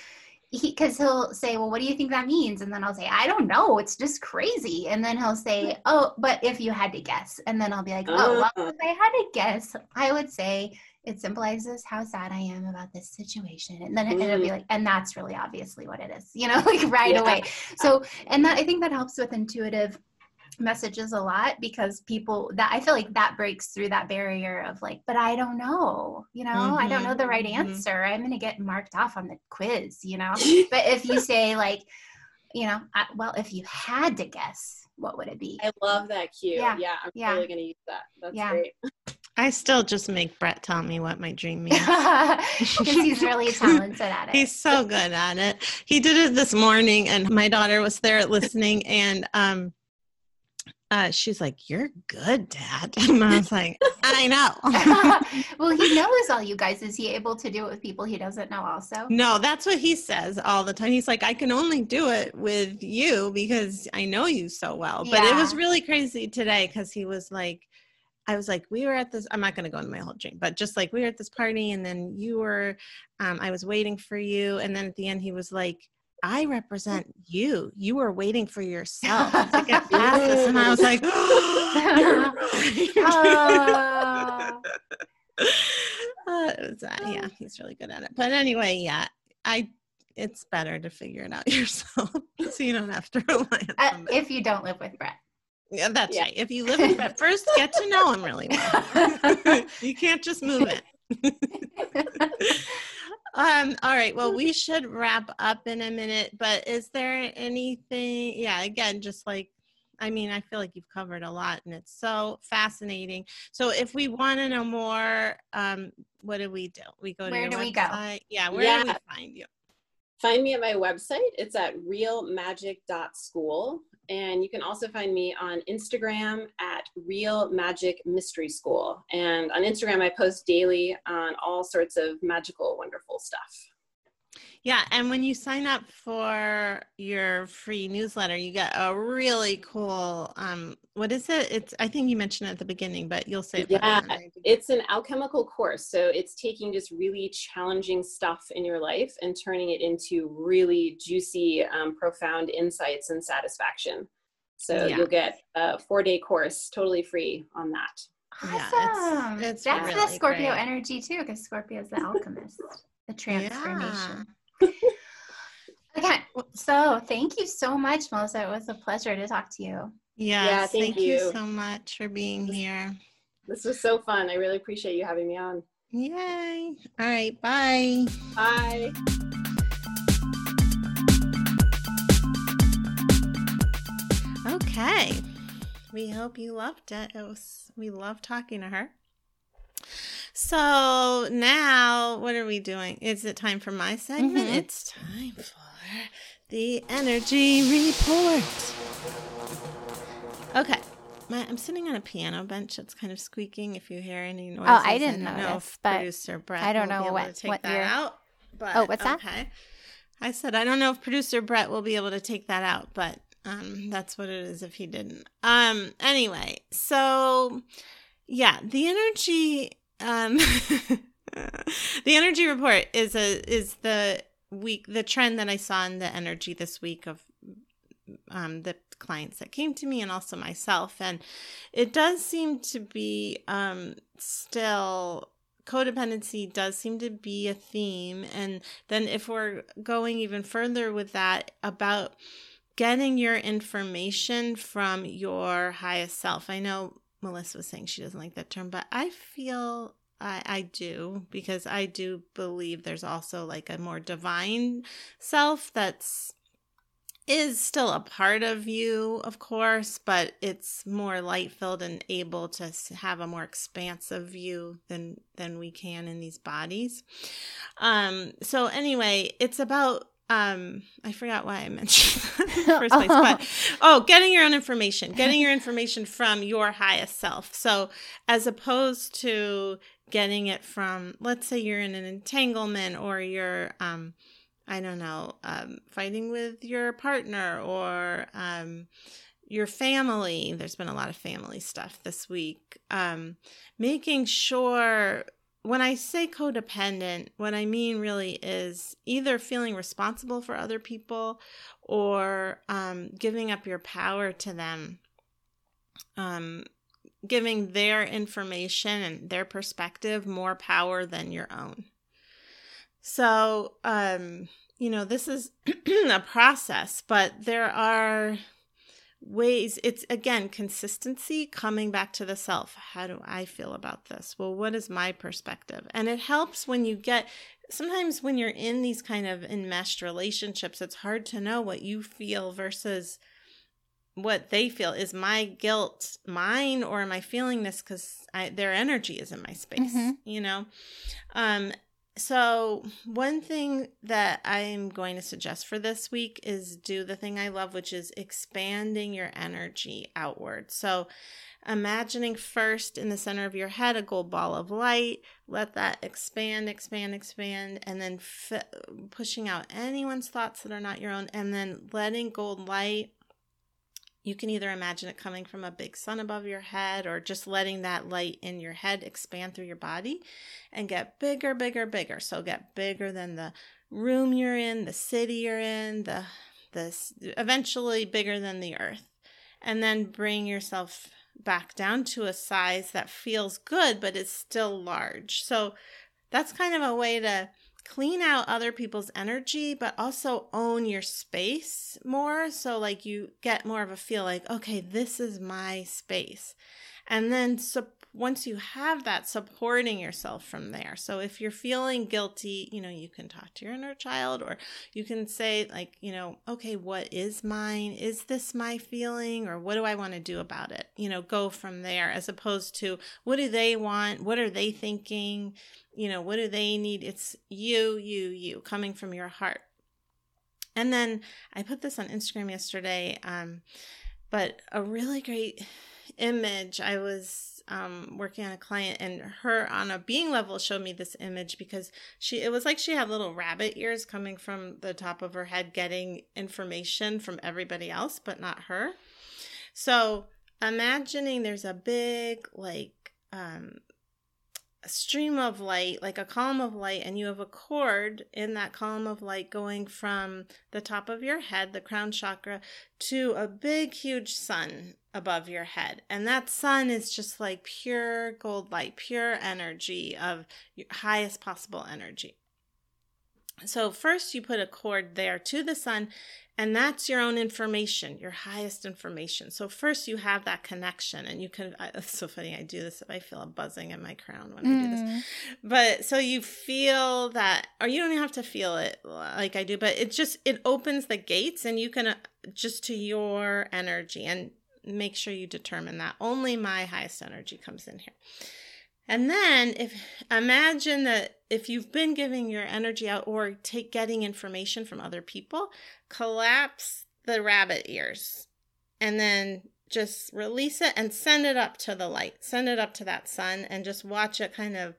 because he, will say, Well, what do you think that means? And then I'll say, I don't know. It's just crazy. And then he'll say, Oh, but if you had to guess. And then I'll be like, Oh, well, uh. if I had to guess, I would say it symbolizes how sad I am about this situation. And then mm. it'll be mm. like, and that's really obviously what it is, you know, like right yeah. away. So, and that I think that helps with intuitive messages a lot because people that I feel like that breaks through that barrier of like, but I don't know, you know, mm-hmm. I don't know the right mm-hmm. answer. I'm going to get marked off on the quiz, you know. but if you say like, you know, I, well, if you had to guess, what would it be? I love that cue. Yeah, yeah I'm yeah. going to use that. That's yeah. great. I still just make Brett tell me what my dream means. Because he's really talented at it. He's so good at it. He did it this morning, and my daughter was there listening, and um, uh, she's like, "You're good, Dad," and I was like, "I know." well, he knows all you guys. Is he able to do it with people he doesn't know? Also, no. That's what he says all the time. He's like, "I can only do it with you because I know you so well." But yeah. it was really crazy today because he was like I was like, we were at this, I'm not going to go into my whole dream, but just like we were at this party and then you were, um, I was waiting for you. And then at the end, he was like, I represent you. You were waiting for yourself to get past this. And I was like, oh, uh, was, uh, yeah, he's really good at it. But anyway, yeah, I, it's better to figure it out yourself so you don't have to rely on uh, If you don't live with Brett. Yeah, that's yeah. right. If you live Brett, first get to know him really well. you can't just move it. Um, all right. Well, we should wrap up in a minute, but is there anything? Yeah, again, just like I mean, I feel like you've covered a lot and it's so fascinating. So if we want to know more, um, what do we do? We go to Where do we go? Yeah, where Yeah. do we find you? Find me at my website. It's at realmagic.school. And you can also find me on Instagram at Real Magic Mystery School. And on Instagram, I post daily on all sorts of magical, wonderful stuff. Yeah, and when you sign up for your free newsletter, you get a really cool um what is it? It's I think you mentioned it at the beginning, but you'll say it Yeah, than It's an alchemical course. So it's taking just really challenging stuff in your life and turning it into really juicy, um, profound insights and satisfaction. So Yeah. you'll get a four day course totally free on that. Yeah, it's- Awesome. it's That's the Scorpio great. energy too, because Scorpio is the alchemist, the transformation. Okay, so thank you so much, Melissa. It was a pleasure to talk to you. Yes, thank thank you you. so much for being here. This was so fun. I really appreciate you having me on. Yay. All right, bye. Bye. Okay. We hope you loved it. It was we love talking to her. So now what are we doing? Is it time for my segment? Mhm. It's time for the energy report. Okay. My, I'm sitting on a piano bench. It's kind of squeaking. If you hear any noises, Oh, I didn't don't know notice, but producer Brett I don't know able what- to take what that you're- out. But Oh, what's that? Okay. I said I don't know if producer Brett will be able to take that out, but um, that's what it is if he didn't. Um. Anyway, so yeah, the energy. Um, the energy report is a is the week the trend that I saw in the energy this week of um the clients that came to me and also myself. And it does seem to be um still codependency does seem to be a theme. And then if we're going even further with that about getting your information from your highest self i know melissa was saying she doesn't like that term but i feel I, I do because I do believe there's also like a more divine self that's is still a part of you, of course, but it's more light filled and able to have a more expansive view than than we can in these bodies. Um. So anyway, it's about um. I forgot why I mentioned that in the first place, but oh, getting your own information, getting your information from your highest self. So as opposed to getting it from, let's say you're in an entanglement or you're um I don't know, um, fighting with your partner or um, your family. There's been a lot of family stuff this week. Um, making sure when I say codependent, what I mean really is either feeling responsible for other people or um, giving up your power to them. Um, giving their information and their perspective more power than your own. So, um, you know, this is a process, but there are ways it's again consistency coming back to the self. How do I feel about this? Well, what is my perspective? And it helps when you get sometimes when you're in these kind of enmeshed relationships, it's hard to know what you feel versus what they feel is my guilt mine or am i feeling this because their energy is in my space Mhm. you know um so one thing that i'm going to suggest for this week is do the thing i love which is expanding your energy outward. So imagining first in the center of your head a gold ball of light let that expand expand expand and then f- pushing out anyone's thoughts that are not your own and then letting gold light you can either imagine it coming from a big sun above your head or just letting that light in your head expand through your body and get bigger, bigger, bigger. So get bigger than the room you're in, the city you're in, the this eventually bigger than the earth. And then bring yourself back down to a size that feels good but is still large. So that's kind of a way to clean out other people's energy, but also own your space more. So, like, you get more of a feel like, okay, this is my space. And then, so once you have that supporting yourself from there. So if you're feeling guilty you know you can talk to your inner child or you can say like you know okay what is mine? Is this my feeling? Or what do i want to do about it? You know go from there as opposed to what do they want? What are they thinking? You know what do they need? It's you you you coming from your heart. And then i put this on instagram yesterday um, but a really great image. I was um, working on a client and her on a being level showed me this image because she it was like she had little rabbit ears coming from the top of her head getting information from everybody else but not her. So imagining there's a big like um, stream of light, like a column of light, and you have a cord in that column of light going from the top of your head, the crown chakra, to a big, huge sun above your head. And that sun is just like pure gold light, pure energy of highest possible energy. So, first you put a cord there to the sun, and that's your own information, your highest information. So first you have that connection and you can, it's so funny. I do this. I feel a buzzing in my crown when mm. I do this, mm. but so you feel that, or you don't even have to feel it like I do, but it just, it opens the gates and you can uh, just to your energy and make sure you determine that only my highest energy comes in here. And then if imagine that if you've been giving your energy out or take getting information from other people, collapse the rabbit ears and then just release it and send it up to the light. Send it up to that sun and just watch it kind of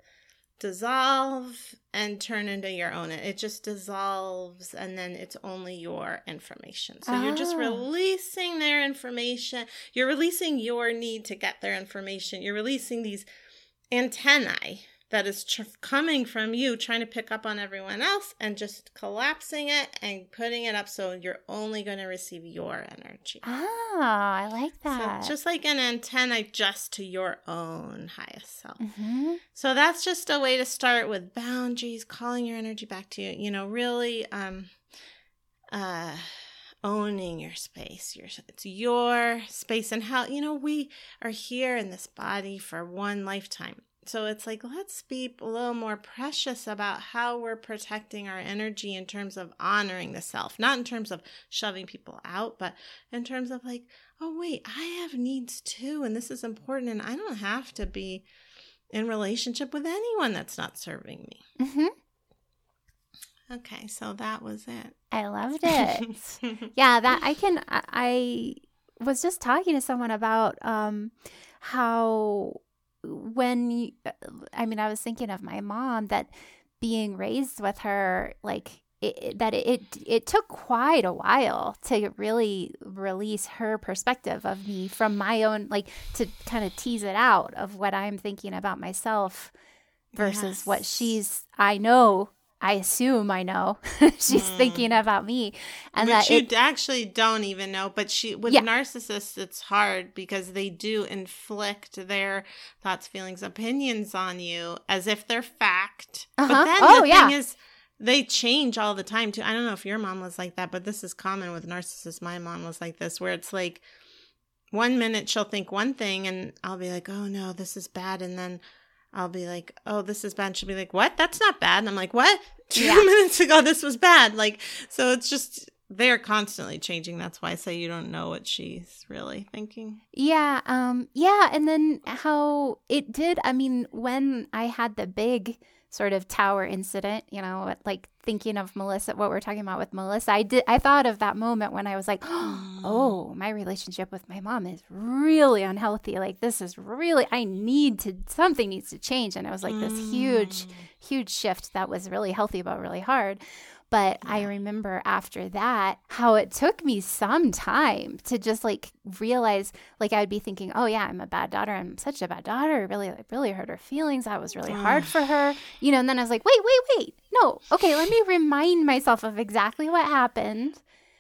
dissolve and turn into your own. It just dissolves and then it's only your information. So you're just ah. releasing their information. You're releasing your need to get their information. You're releasing these antennae that is tr- coming from you trying to pick up on everyone else and just collapsing it and putting it up so you're only going to receive your energy. Oh, I like that. So just like an antenna just to your own highest self. Mm-hmm. So that's just a way to start with boundaries, calling your energy back to you, you know, really um uh owning your space your it's your space and how you know we are here in this body for one lifetime so it's like let's be a little more precious about how we're protecting our energy in terms of honoring the self not in terms of shoving people out but in terms of like oh wait i have needs too and this is important and i don't have to be in relationship with anyone that's not serving me mm-hmm. Okay, so that was it. I loved it. yeah, that I can. I was just talking to someone about um, how when you, I mean, I was thinking of my mom that being raised with her, like it, that it, it took quite a while to really release her perspective of me from my own, like to kind of tease it out of what I'm thinking about myself versus yes. what she's I know I assume I know she's mm. thinking about me, and that you it, actually don't even know. But she, with yeah. narcissists, it's hard because they do inflict their thoughts, feelings, opinions on you as if they're fact. Uh-huh. But then oh, the yeah. thing is, they change all the time too. I don't know if your mom was like that, but this is common with narcissists. My mom was like this, where it's like one minute she'll think one thing, and I'll be like, "Oh no, this is bad," and then I'll be like, oh, this is bad. She'll be like, what? That's not bad. And I'm like, what? Two yeah. minutes ago, this was bad. Like, so it's just, they're constantly changing. That's why I say you don't know what she's really thinking. Yeah. Um, yeah. And then how it did, I mean, when I had the big, sort of tower incident, you know, like thinking of Melissa, what we're talking about with Melissa, I did, I thought of that moment when I was like, oh, my relationship with my mom is really unhealthy. Like, this is really, I need to, something needs to change. And it was like this huge, mm. huge shift that was really healthy, but really hard. But yeah. I remember after that how it took me some time to just like realize like I would be thinking, "Oh yeah, I'm a bad daughter. I'm such a bad daughter. It really really hurt her feelings. That was really hard for her." You know, and then I was like, "Wait, wait, wait. No. Okay, let me remind myself of exactly what happened."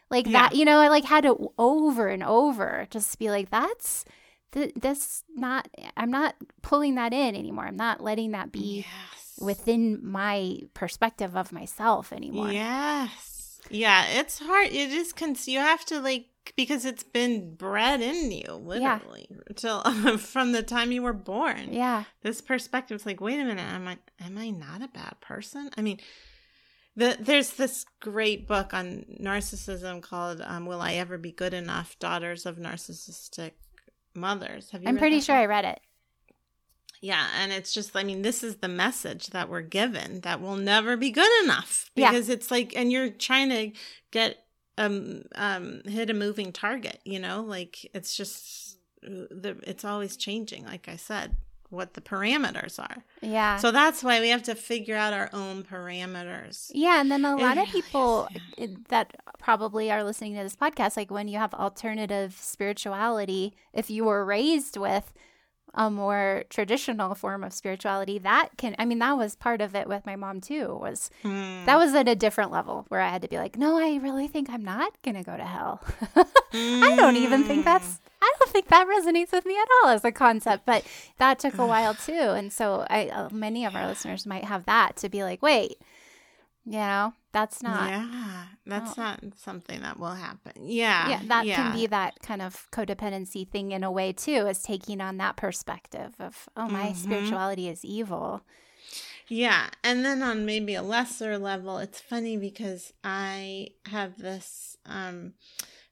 Like yeah. that, you know, I like had to over and over just be like, "That's th- this not I'm not pulling that in anymore. I'm not letting that be yes within my perspective of myself anymore. Yes. Yeah, it's hard. It is cons- you have to like because it's been bred in you Yeah. literally till from the time you were born. Yeah. This perspective is like, wait a minute, am I am I not a bad person? I mean, the, there's this great book on narcissism called um, "Will I Ever Be Good Enough?" Daughters of Narcissistic Mothers. Have you? I'm pretty sure book? I read it. Yeah, and it's just I mean, this is the message that we're given that we'll never be good enough Yeah. because it's like and you're trying to get um um hit a moving target, you know? Like it's just the it's always changing like I said what the parameters are. Yeah. So that's why we have to figure out our own parameters. Yeah, and then a It lot of really is, people yeah. that probably are listening to this podcast, like when you have alternative spirituality, if you were raised with a more traditional form of spirituality, that can, I mean, that was part of it with my mom too, was Hmm. that was at a different level where I had to be like, no, I really think I'm not going to go to hell. I don't even think Mm. that's I don't think that resonates with me at all as a concept, but that took a while too. And so I uh, many of our listeners might have that to be like, wait, you know, that's not yeah, that's Oh. not something that will happen. Yeah. Yeah, that yeah. can be that kind of codependency thing in a way too, is taking on that perspective of, oh, my Mhm. spirituality is evil. Yeah. And then on maybe a lesser level, it's funny because I have this um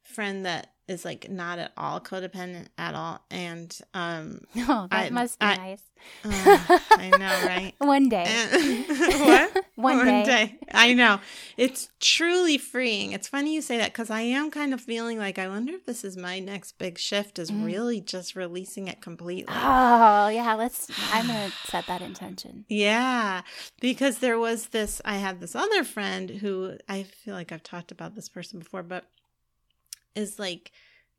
friend that is like not at all codependent at all. And um Oh, that I- must be I- nice. uh, I know, right? One day. And- what? One day. I know. It's truly freeing. It's funny you say that because I am kind of feeling like I wonder if this is my next big shift is Mm. really just releasing it completely. Oh, yeah. Let's, I'm going to set that intention. Yeah, because there was this, I had this other friend who I feel like I've talked about this person before, but is like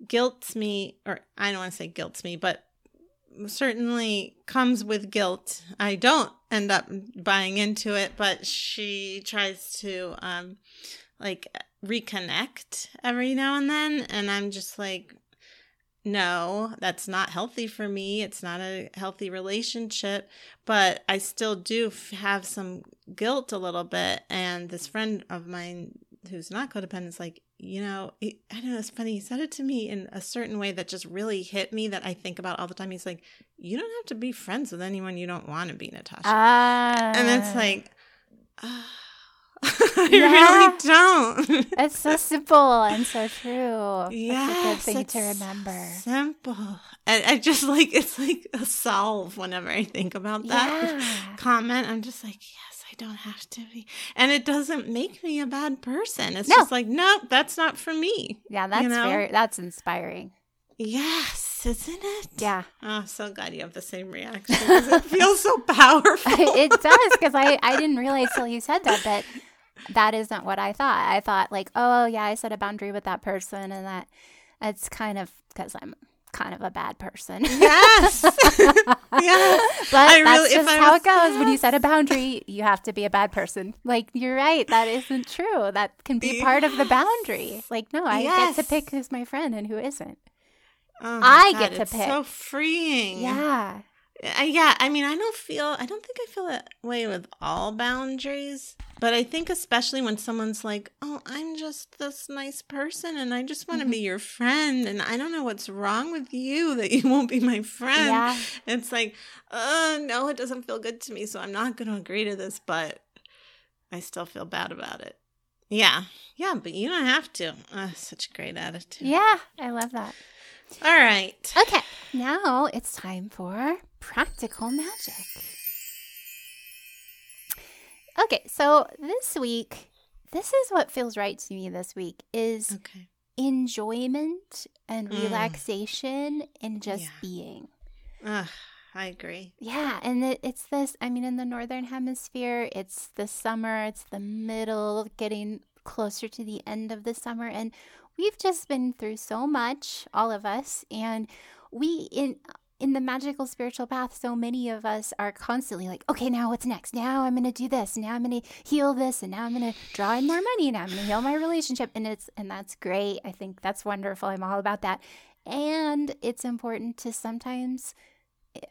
guilts me, or I don't want to say guilts me, but certainly comes with guilt. I don't end up buying into it, but she tries to, um, like reconnect every now and then. And I'm just like, no, that's not healthy for me. It's not a healthy relationship, but I still do f- have some guilt a little bit. And this friend of mine who's not codependent is like, you know, it, I don't know, it's funny. He said it to me in a certain way that just really hit me that I think about all the time. He's like, you don't have to be friends with anyone you don't want to be, Natasha. Ah. and it's like, oh, I Yeah. really don't. It's so simple and so true. Yeah, That's a good thing to remember. Simple. And I just like it's like a solve whenever I think about that Yeah. comment. I'm just like, yes, I don't have to be. And it doesn't make me a bad person. It's No. just like, nope, that's not for me. Yeah, that's know? very that's inspiring. Yes, isn't it? Yeah. Oh, so glad you have the same reaction. It feels so powerful. it does because I, I didn't realize till you said that that that isn't what I thought. I thought like, oh yeah, I set a boundary with that person, and that it's kind of because I'm kind of a bad person. Yes. yes. but I that's really- if just how was- it goes. When you set a boundary, you have to be a bad person. Like you're right, that isn't true. That can be part of the boundary. Like no, I get to pick who's my friend and who isn't. Oh I God, get to it's pick. So freeing. Yeah. I, yeah, I mean, I don't feel, I don't think I feel that way with all boundaries, but I think especially when someone's like, oh, I'm just this nice person and I just want to Mhm. be your friend and I don't know what's wrong with you that you won't be my friend. Yeah. It's like, oh, no, it doesn't feel good to me, so I'm not going to agree to this, but I still feel bad about it. Yeah, yeah, but you don't have to. Uh, such a great attitude. Yeah. I love that. All right. Okay, now it's time for practical magic. Okay, so this week, this is what feels right to me this week is Okay. enjoyment and Mm. relaxation and just Yeah. being. Ugh, I agree. Yeah, and it, it's this, I mean, in the northern hemisphere, it's the summer, it's the middle, getting closer to the end of the summer. And we've just been through so much, all of us. And we, in, in the magical spiritual path, so many of us are constantly like, okay, now what's next? Now I'm going to do this. Now I'm going to heal this. And now I'm going to draw in more money. Now I'm going to heal my relationship. And it's, and that's great. I think that's wonderful. I'm all about that. And it's important to sometimes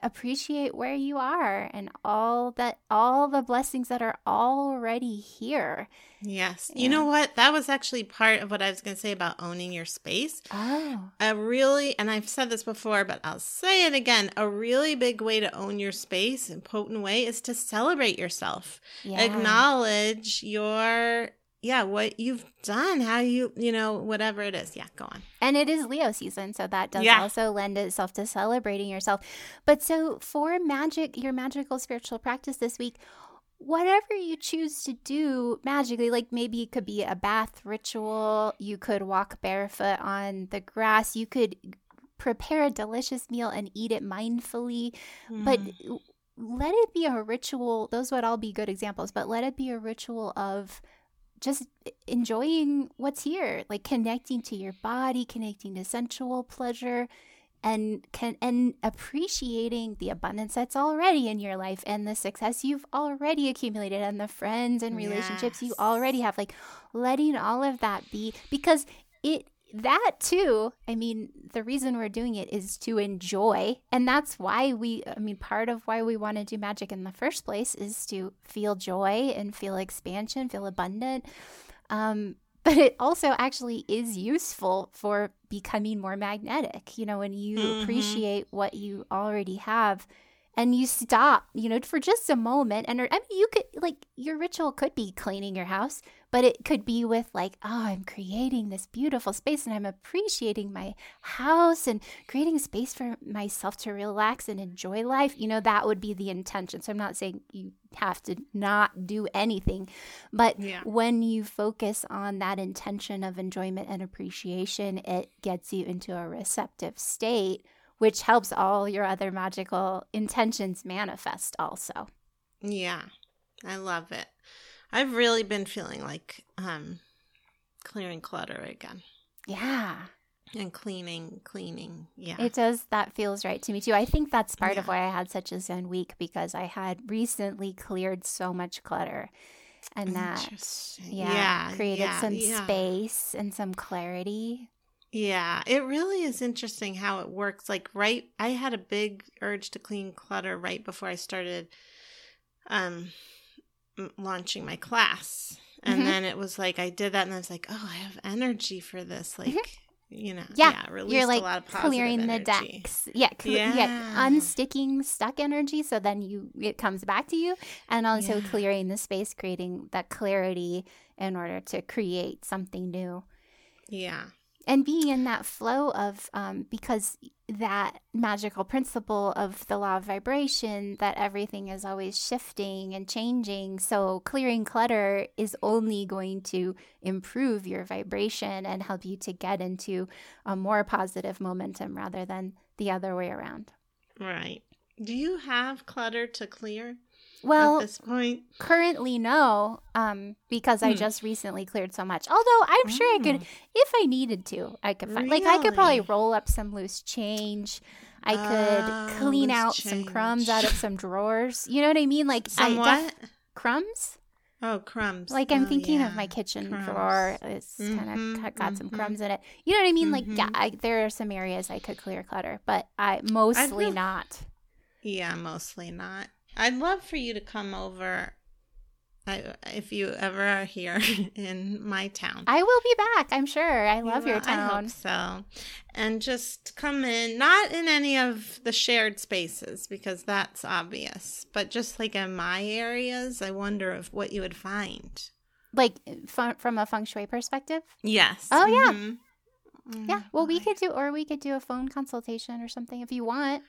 appreciate where you are and all that all the blessings that are already here. Yes. Yeah. You know what? That was actually part of what I was going to say about owning your space. Oh. A really, and I've said this before, but I'll say it again a really big way to own your space in potent way is to celebrate yourself. Yeah. Acknowledge your, yeah, what you've done, how you, you know, whatever it is. Yeah, go on. And it is Leo season, so that does Yeah. also lend itself to celebrating yourself. But so for magic, your magical spiritual practice this week, whatever you choose to do magically, like maybe it could be a bath ritual, you could walk barefoot on the grass, you could prepare a delicious meal and eat it mindfully, but Mm. let it be a ritual. Those would all be good examples, but let it be a ritual of just enjoying what's here, like connecting to your body, connecting to sensual pleasure, and can and appreciating the abundance that's already in your life and the success you've already accumulated and the friends and relationships you already have. Like letting all of that be because it that too i mean the reason we're doing it is to enjoy. And that's why we i mean part of why we want to do magic in the first place is to feel joy and feel expansion feel abundant. Um but it also actually is useful for becoming more magnetic. You know when you Mhm. appreciate what you already have and you stop you know for just a moment. And i mean you could like your ritual could be cleaning your house but it could be with like oh i'm creating this beautiful space and i'm appreciating my house and creating space for myself to relax and enjoy life. You know that would be the intention. So i'm not saying you have to not do anything but Yeah. when you focus on that intention of enjoyment and appreciation it gets you into a receptive state which helps all your other magical intentions manifest also Yeah, I love it. I've really been feeling like um clearing clutter again yeah and cleaning, cleaning. Yeah. It does. That feels right to me too. I think that's part of why I had such a Zen week because I had recently cleared so much clutter, and that yeah, yeah created yeah, some yeah. space and some clarity. Yeah, it really is interesting how it works. Like right I had a big urge to clean clutter right before I started um launching my class. And Mhm. then it was like I did that and I was like, "Oh, I have energy for this." Like, you know, Mm-hmm. Yeah, released You're a like lot of positive clearing the decks. Yeah, cle- yeah, Yeah. unsticking stuck energy, so then you it comes back to you, and also Yeah. clearing the space, creating that clarity in order to create something new. Yeah. And being in that flow of um, because that magical principle of the law of vibration that everything is always shifting and changing so clearing clutter is only going to improve your vibration and help you to get into a more positive momentum rather than the other way around Right. Do you have clutter to clear well at this point? currently no um because i Hmm. just recently cleared so much although i'm sure i could Oh. if i needed to i could find like i could probably roll up some loose change i could clean loose out some crumbs out of some drawers you know what i mean like Some I def- crumbs Oh, crumbs. like i'm Oh, thinking of my kitchen Crumbs. drawer it's kind Mhm, of got some mhm. crumbs in it you know what i mean like yeah Mhm. I, there are some areas i could clear clutter but i mostly not Yeah, mostly not. I'd love for you to come over I, if you ever are here in my town. i will be back i'm sure i You love your will, I town hope so. And just come in, not in any of the shared spaces because that's obvious, but just like in my areas, I wonder if what you would find. like fun, from a feng shui perspective Yes. Oh, yeah. Mhm. Yeah, well, we could do, or we could do a phone consultation or something if you want.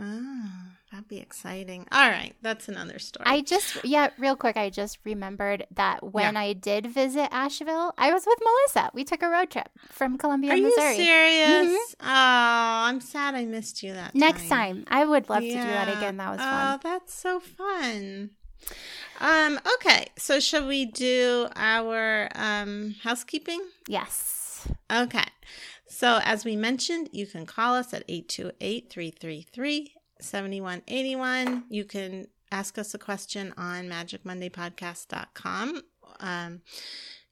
Oh, that'd be exciting. All right, that's another story. I just, yeah, real quick, I just remembered that when I did visit Asheville, I was with Melissa. We took a road trip from Columbia, Are you Missouri. serious? Oh, I'm sad I missed you that Next time, I would love to do that again. That was fun. Oh, that's so fun. Um, okay, so shall we do our um housekeeping? Yes. Okay. So as we mentioned, you can call us at 828-333-7181. You can ask us a question on magicmondaypodcast.com. Um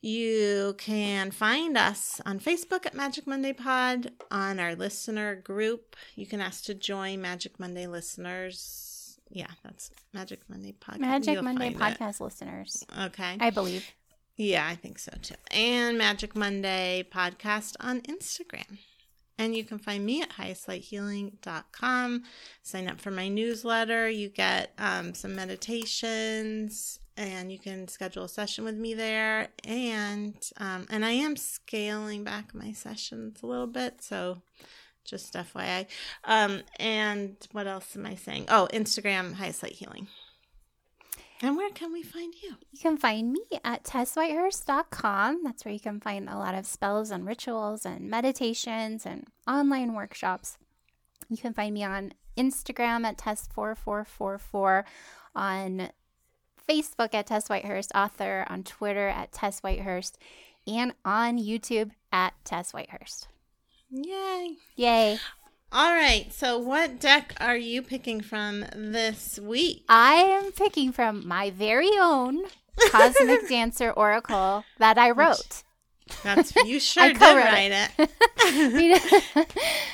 You can find us on Facebook at Magic Monday Pod, on our listener group. You can ask to join Magic Monday listeners. Yeah, that's Magic Monday Podcast. Magic You'll Monday find it. podcast listeners. Okay. I believe. Yeah, I think so too. And Magic Monday podcast on Instagram. And you can find me at highestlighthealing.com. Sign up for my newsletter. You get um, some meditations and you can schedule a session with me there. And um, and I am scaling back my sessions a little bit. So just FYI. Um, and what else am I saying? Oh, Instagram, Highest Light Healing. And where can we find you? You can find me at tesswhitehurst.com. That's where you can find a lot of spells and rituals and meditations and online workshops. You can find me on Instagram at Tess4444, on Facebook at Tess Whitehurst Author, on Twitter at Tess Whitehurst, and on YouTube at Tess Whitehurst. Yay. Yay. All right. So, what deck are you picking from this week? I am picking from my very own Cosmic Dancer Oracle that I wrote. That's you sure I did co-wrote write it.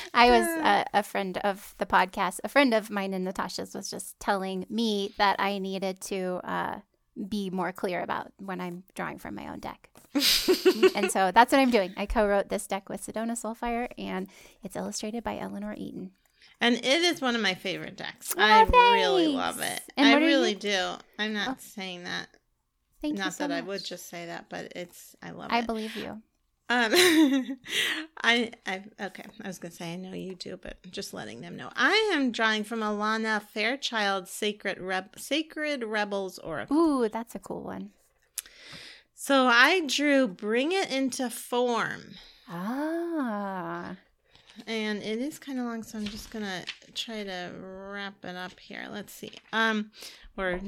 I was a, a friend of the podcast. A friend of mine and Natasha's was just telling me that I needed to uh, be more clear about when I'm drawing from my own deck. and so that's what I'm doing. I co-wrote this deck with Sedona Soulfire, and it's illustrated by Eleanor Eaton. and it is one of my favorite decks. Oh, I really love it. And I really you- do. I'm not Oh. saying that. Thank you not so that I would just say that, but it's I love I it. I believe you. Um, I, I, okay. I was gonna say I know you do, but just letting them know. I am drawing from Alana Fairchild's Sacred Reb, Sacred Rebels Oracle. Ooh, that's a cool one. So I drew Bring It Into Form. Ah, and it is kind of long so i'm just gonna try to wrap it up here let's see um or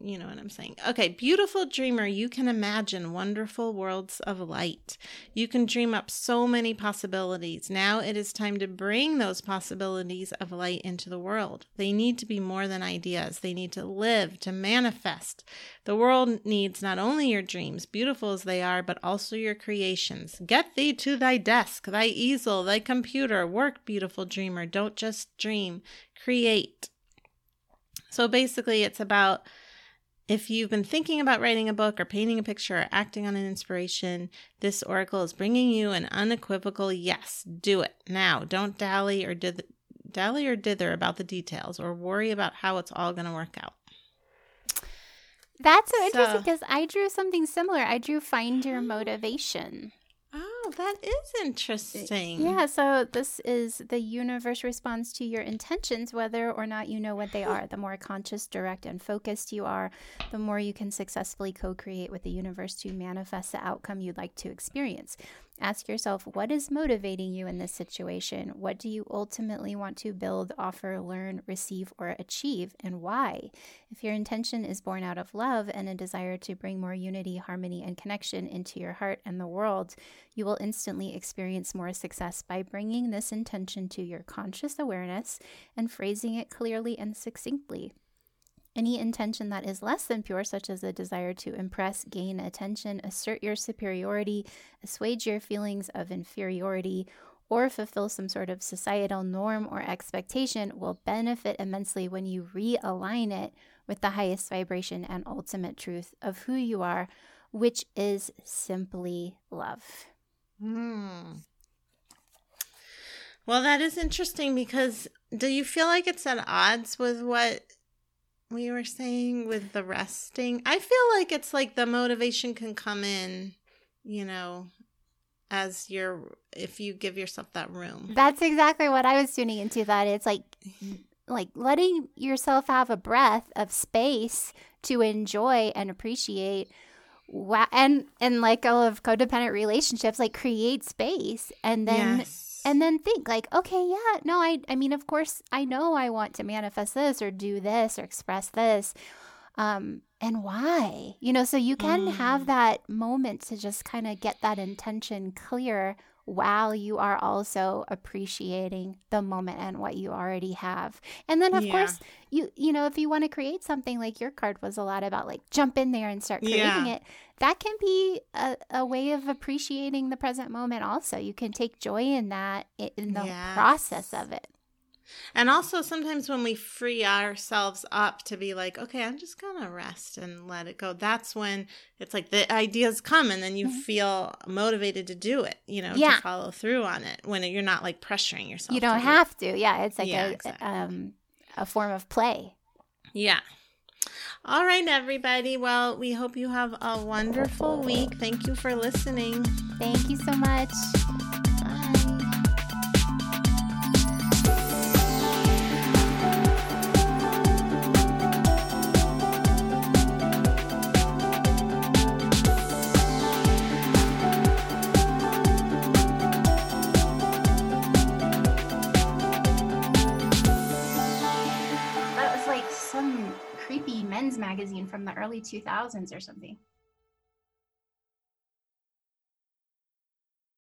you know what i'm saying okay beautiful dreamer you can imagine wonderful worlds of light you can dream up so many possibilities now it is time to bring those possibilities of light into the world they need to be more than ideas they need to live to manifest the world needs not only your dreams, beautiful as they are, but also your creations. Get thee to thy desk, thy easel, thy computer. Work, beautiful dreamer. Don't just dream, create. So basically, it's about if you've been thinking about writing a book or painting a picture or acting on an inspiration, this oracle is bringing you an unequivocal yes. Do it now. Don't dally or dith- dally or dither about the details or worry about how it's all going to work out. that's so interesting So- because I drew something similar. I drew find your motivation. Oh, that is interesting. Yeah, so this is the universe responds to your intentions, whether or not you know what they are. The more conscious, direct, and focused you are, the more you can successfully co create with the universe to manifest the outcome you'd like to experience. Ask yourself what is motivating you in this situation? What do you ultimately want to build, offer, learn, receive, or achieve, and why? If your intention is born out of love and a desire to bring more unity, harmony, and connection into your heart and the world, you will instantly experience more success by bringing this intention to your conscious awareness and phrasing it clearly and succinctly. Any intention that is less than pure, such as a desire to impress, gain attention, assert your superiority, assuage your feelings of inferiority, or fulfill some sort of societal norm or expectation, will benefit immensely when you realign it with the highest vibration and ultimate truth of who you are, which is simply love. Hmm. Well, that is interesting because do you feel like it's at odds with what we were saying with the resting? I feel like it's like the motivation can come in, you know, as you're if you give yourself that room. That's exactly what I was tuning into. That it's like, like letting yourself have a breath of space to enjoy and appreciate. Wow, and and like all of codependent relationships, like create space, and then yes. And then think like, okay, yeah, no, I I mean, of course, I know I want to manifest this or do this or express this. um, and why you know so you can have Mm. that moment to just kind of get that intention clear while you are also appreciating the moment and what you already have and then of Yeah. course you you know if you want to create something like your card was a lot about like jump in there and start creating Yeah. it that can be a, a way of appreciating the present moment also you can take joy in that in the process of it And also, sometimes when we free ourselves up to be like, okay, I'm just going to rest and let it go, that's when it's like the ideas come and then you Mhm. feel motivated to do it, you know, Yeah. to follow through on it when you're not like pressuring yourself. you don't do it. have to yeah it's like Yeah, a exactly. um a form of play Yeah. All right, everybody. Well, we hope you have a wonderful week. Thank you for listening. thank you so much from the early 2000s or something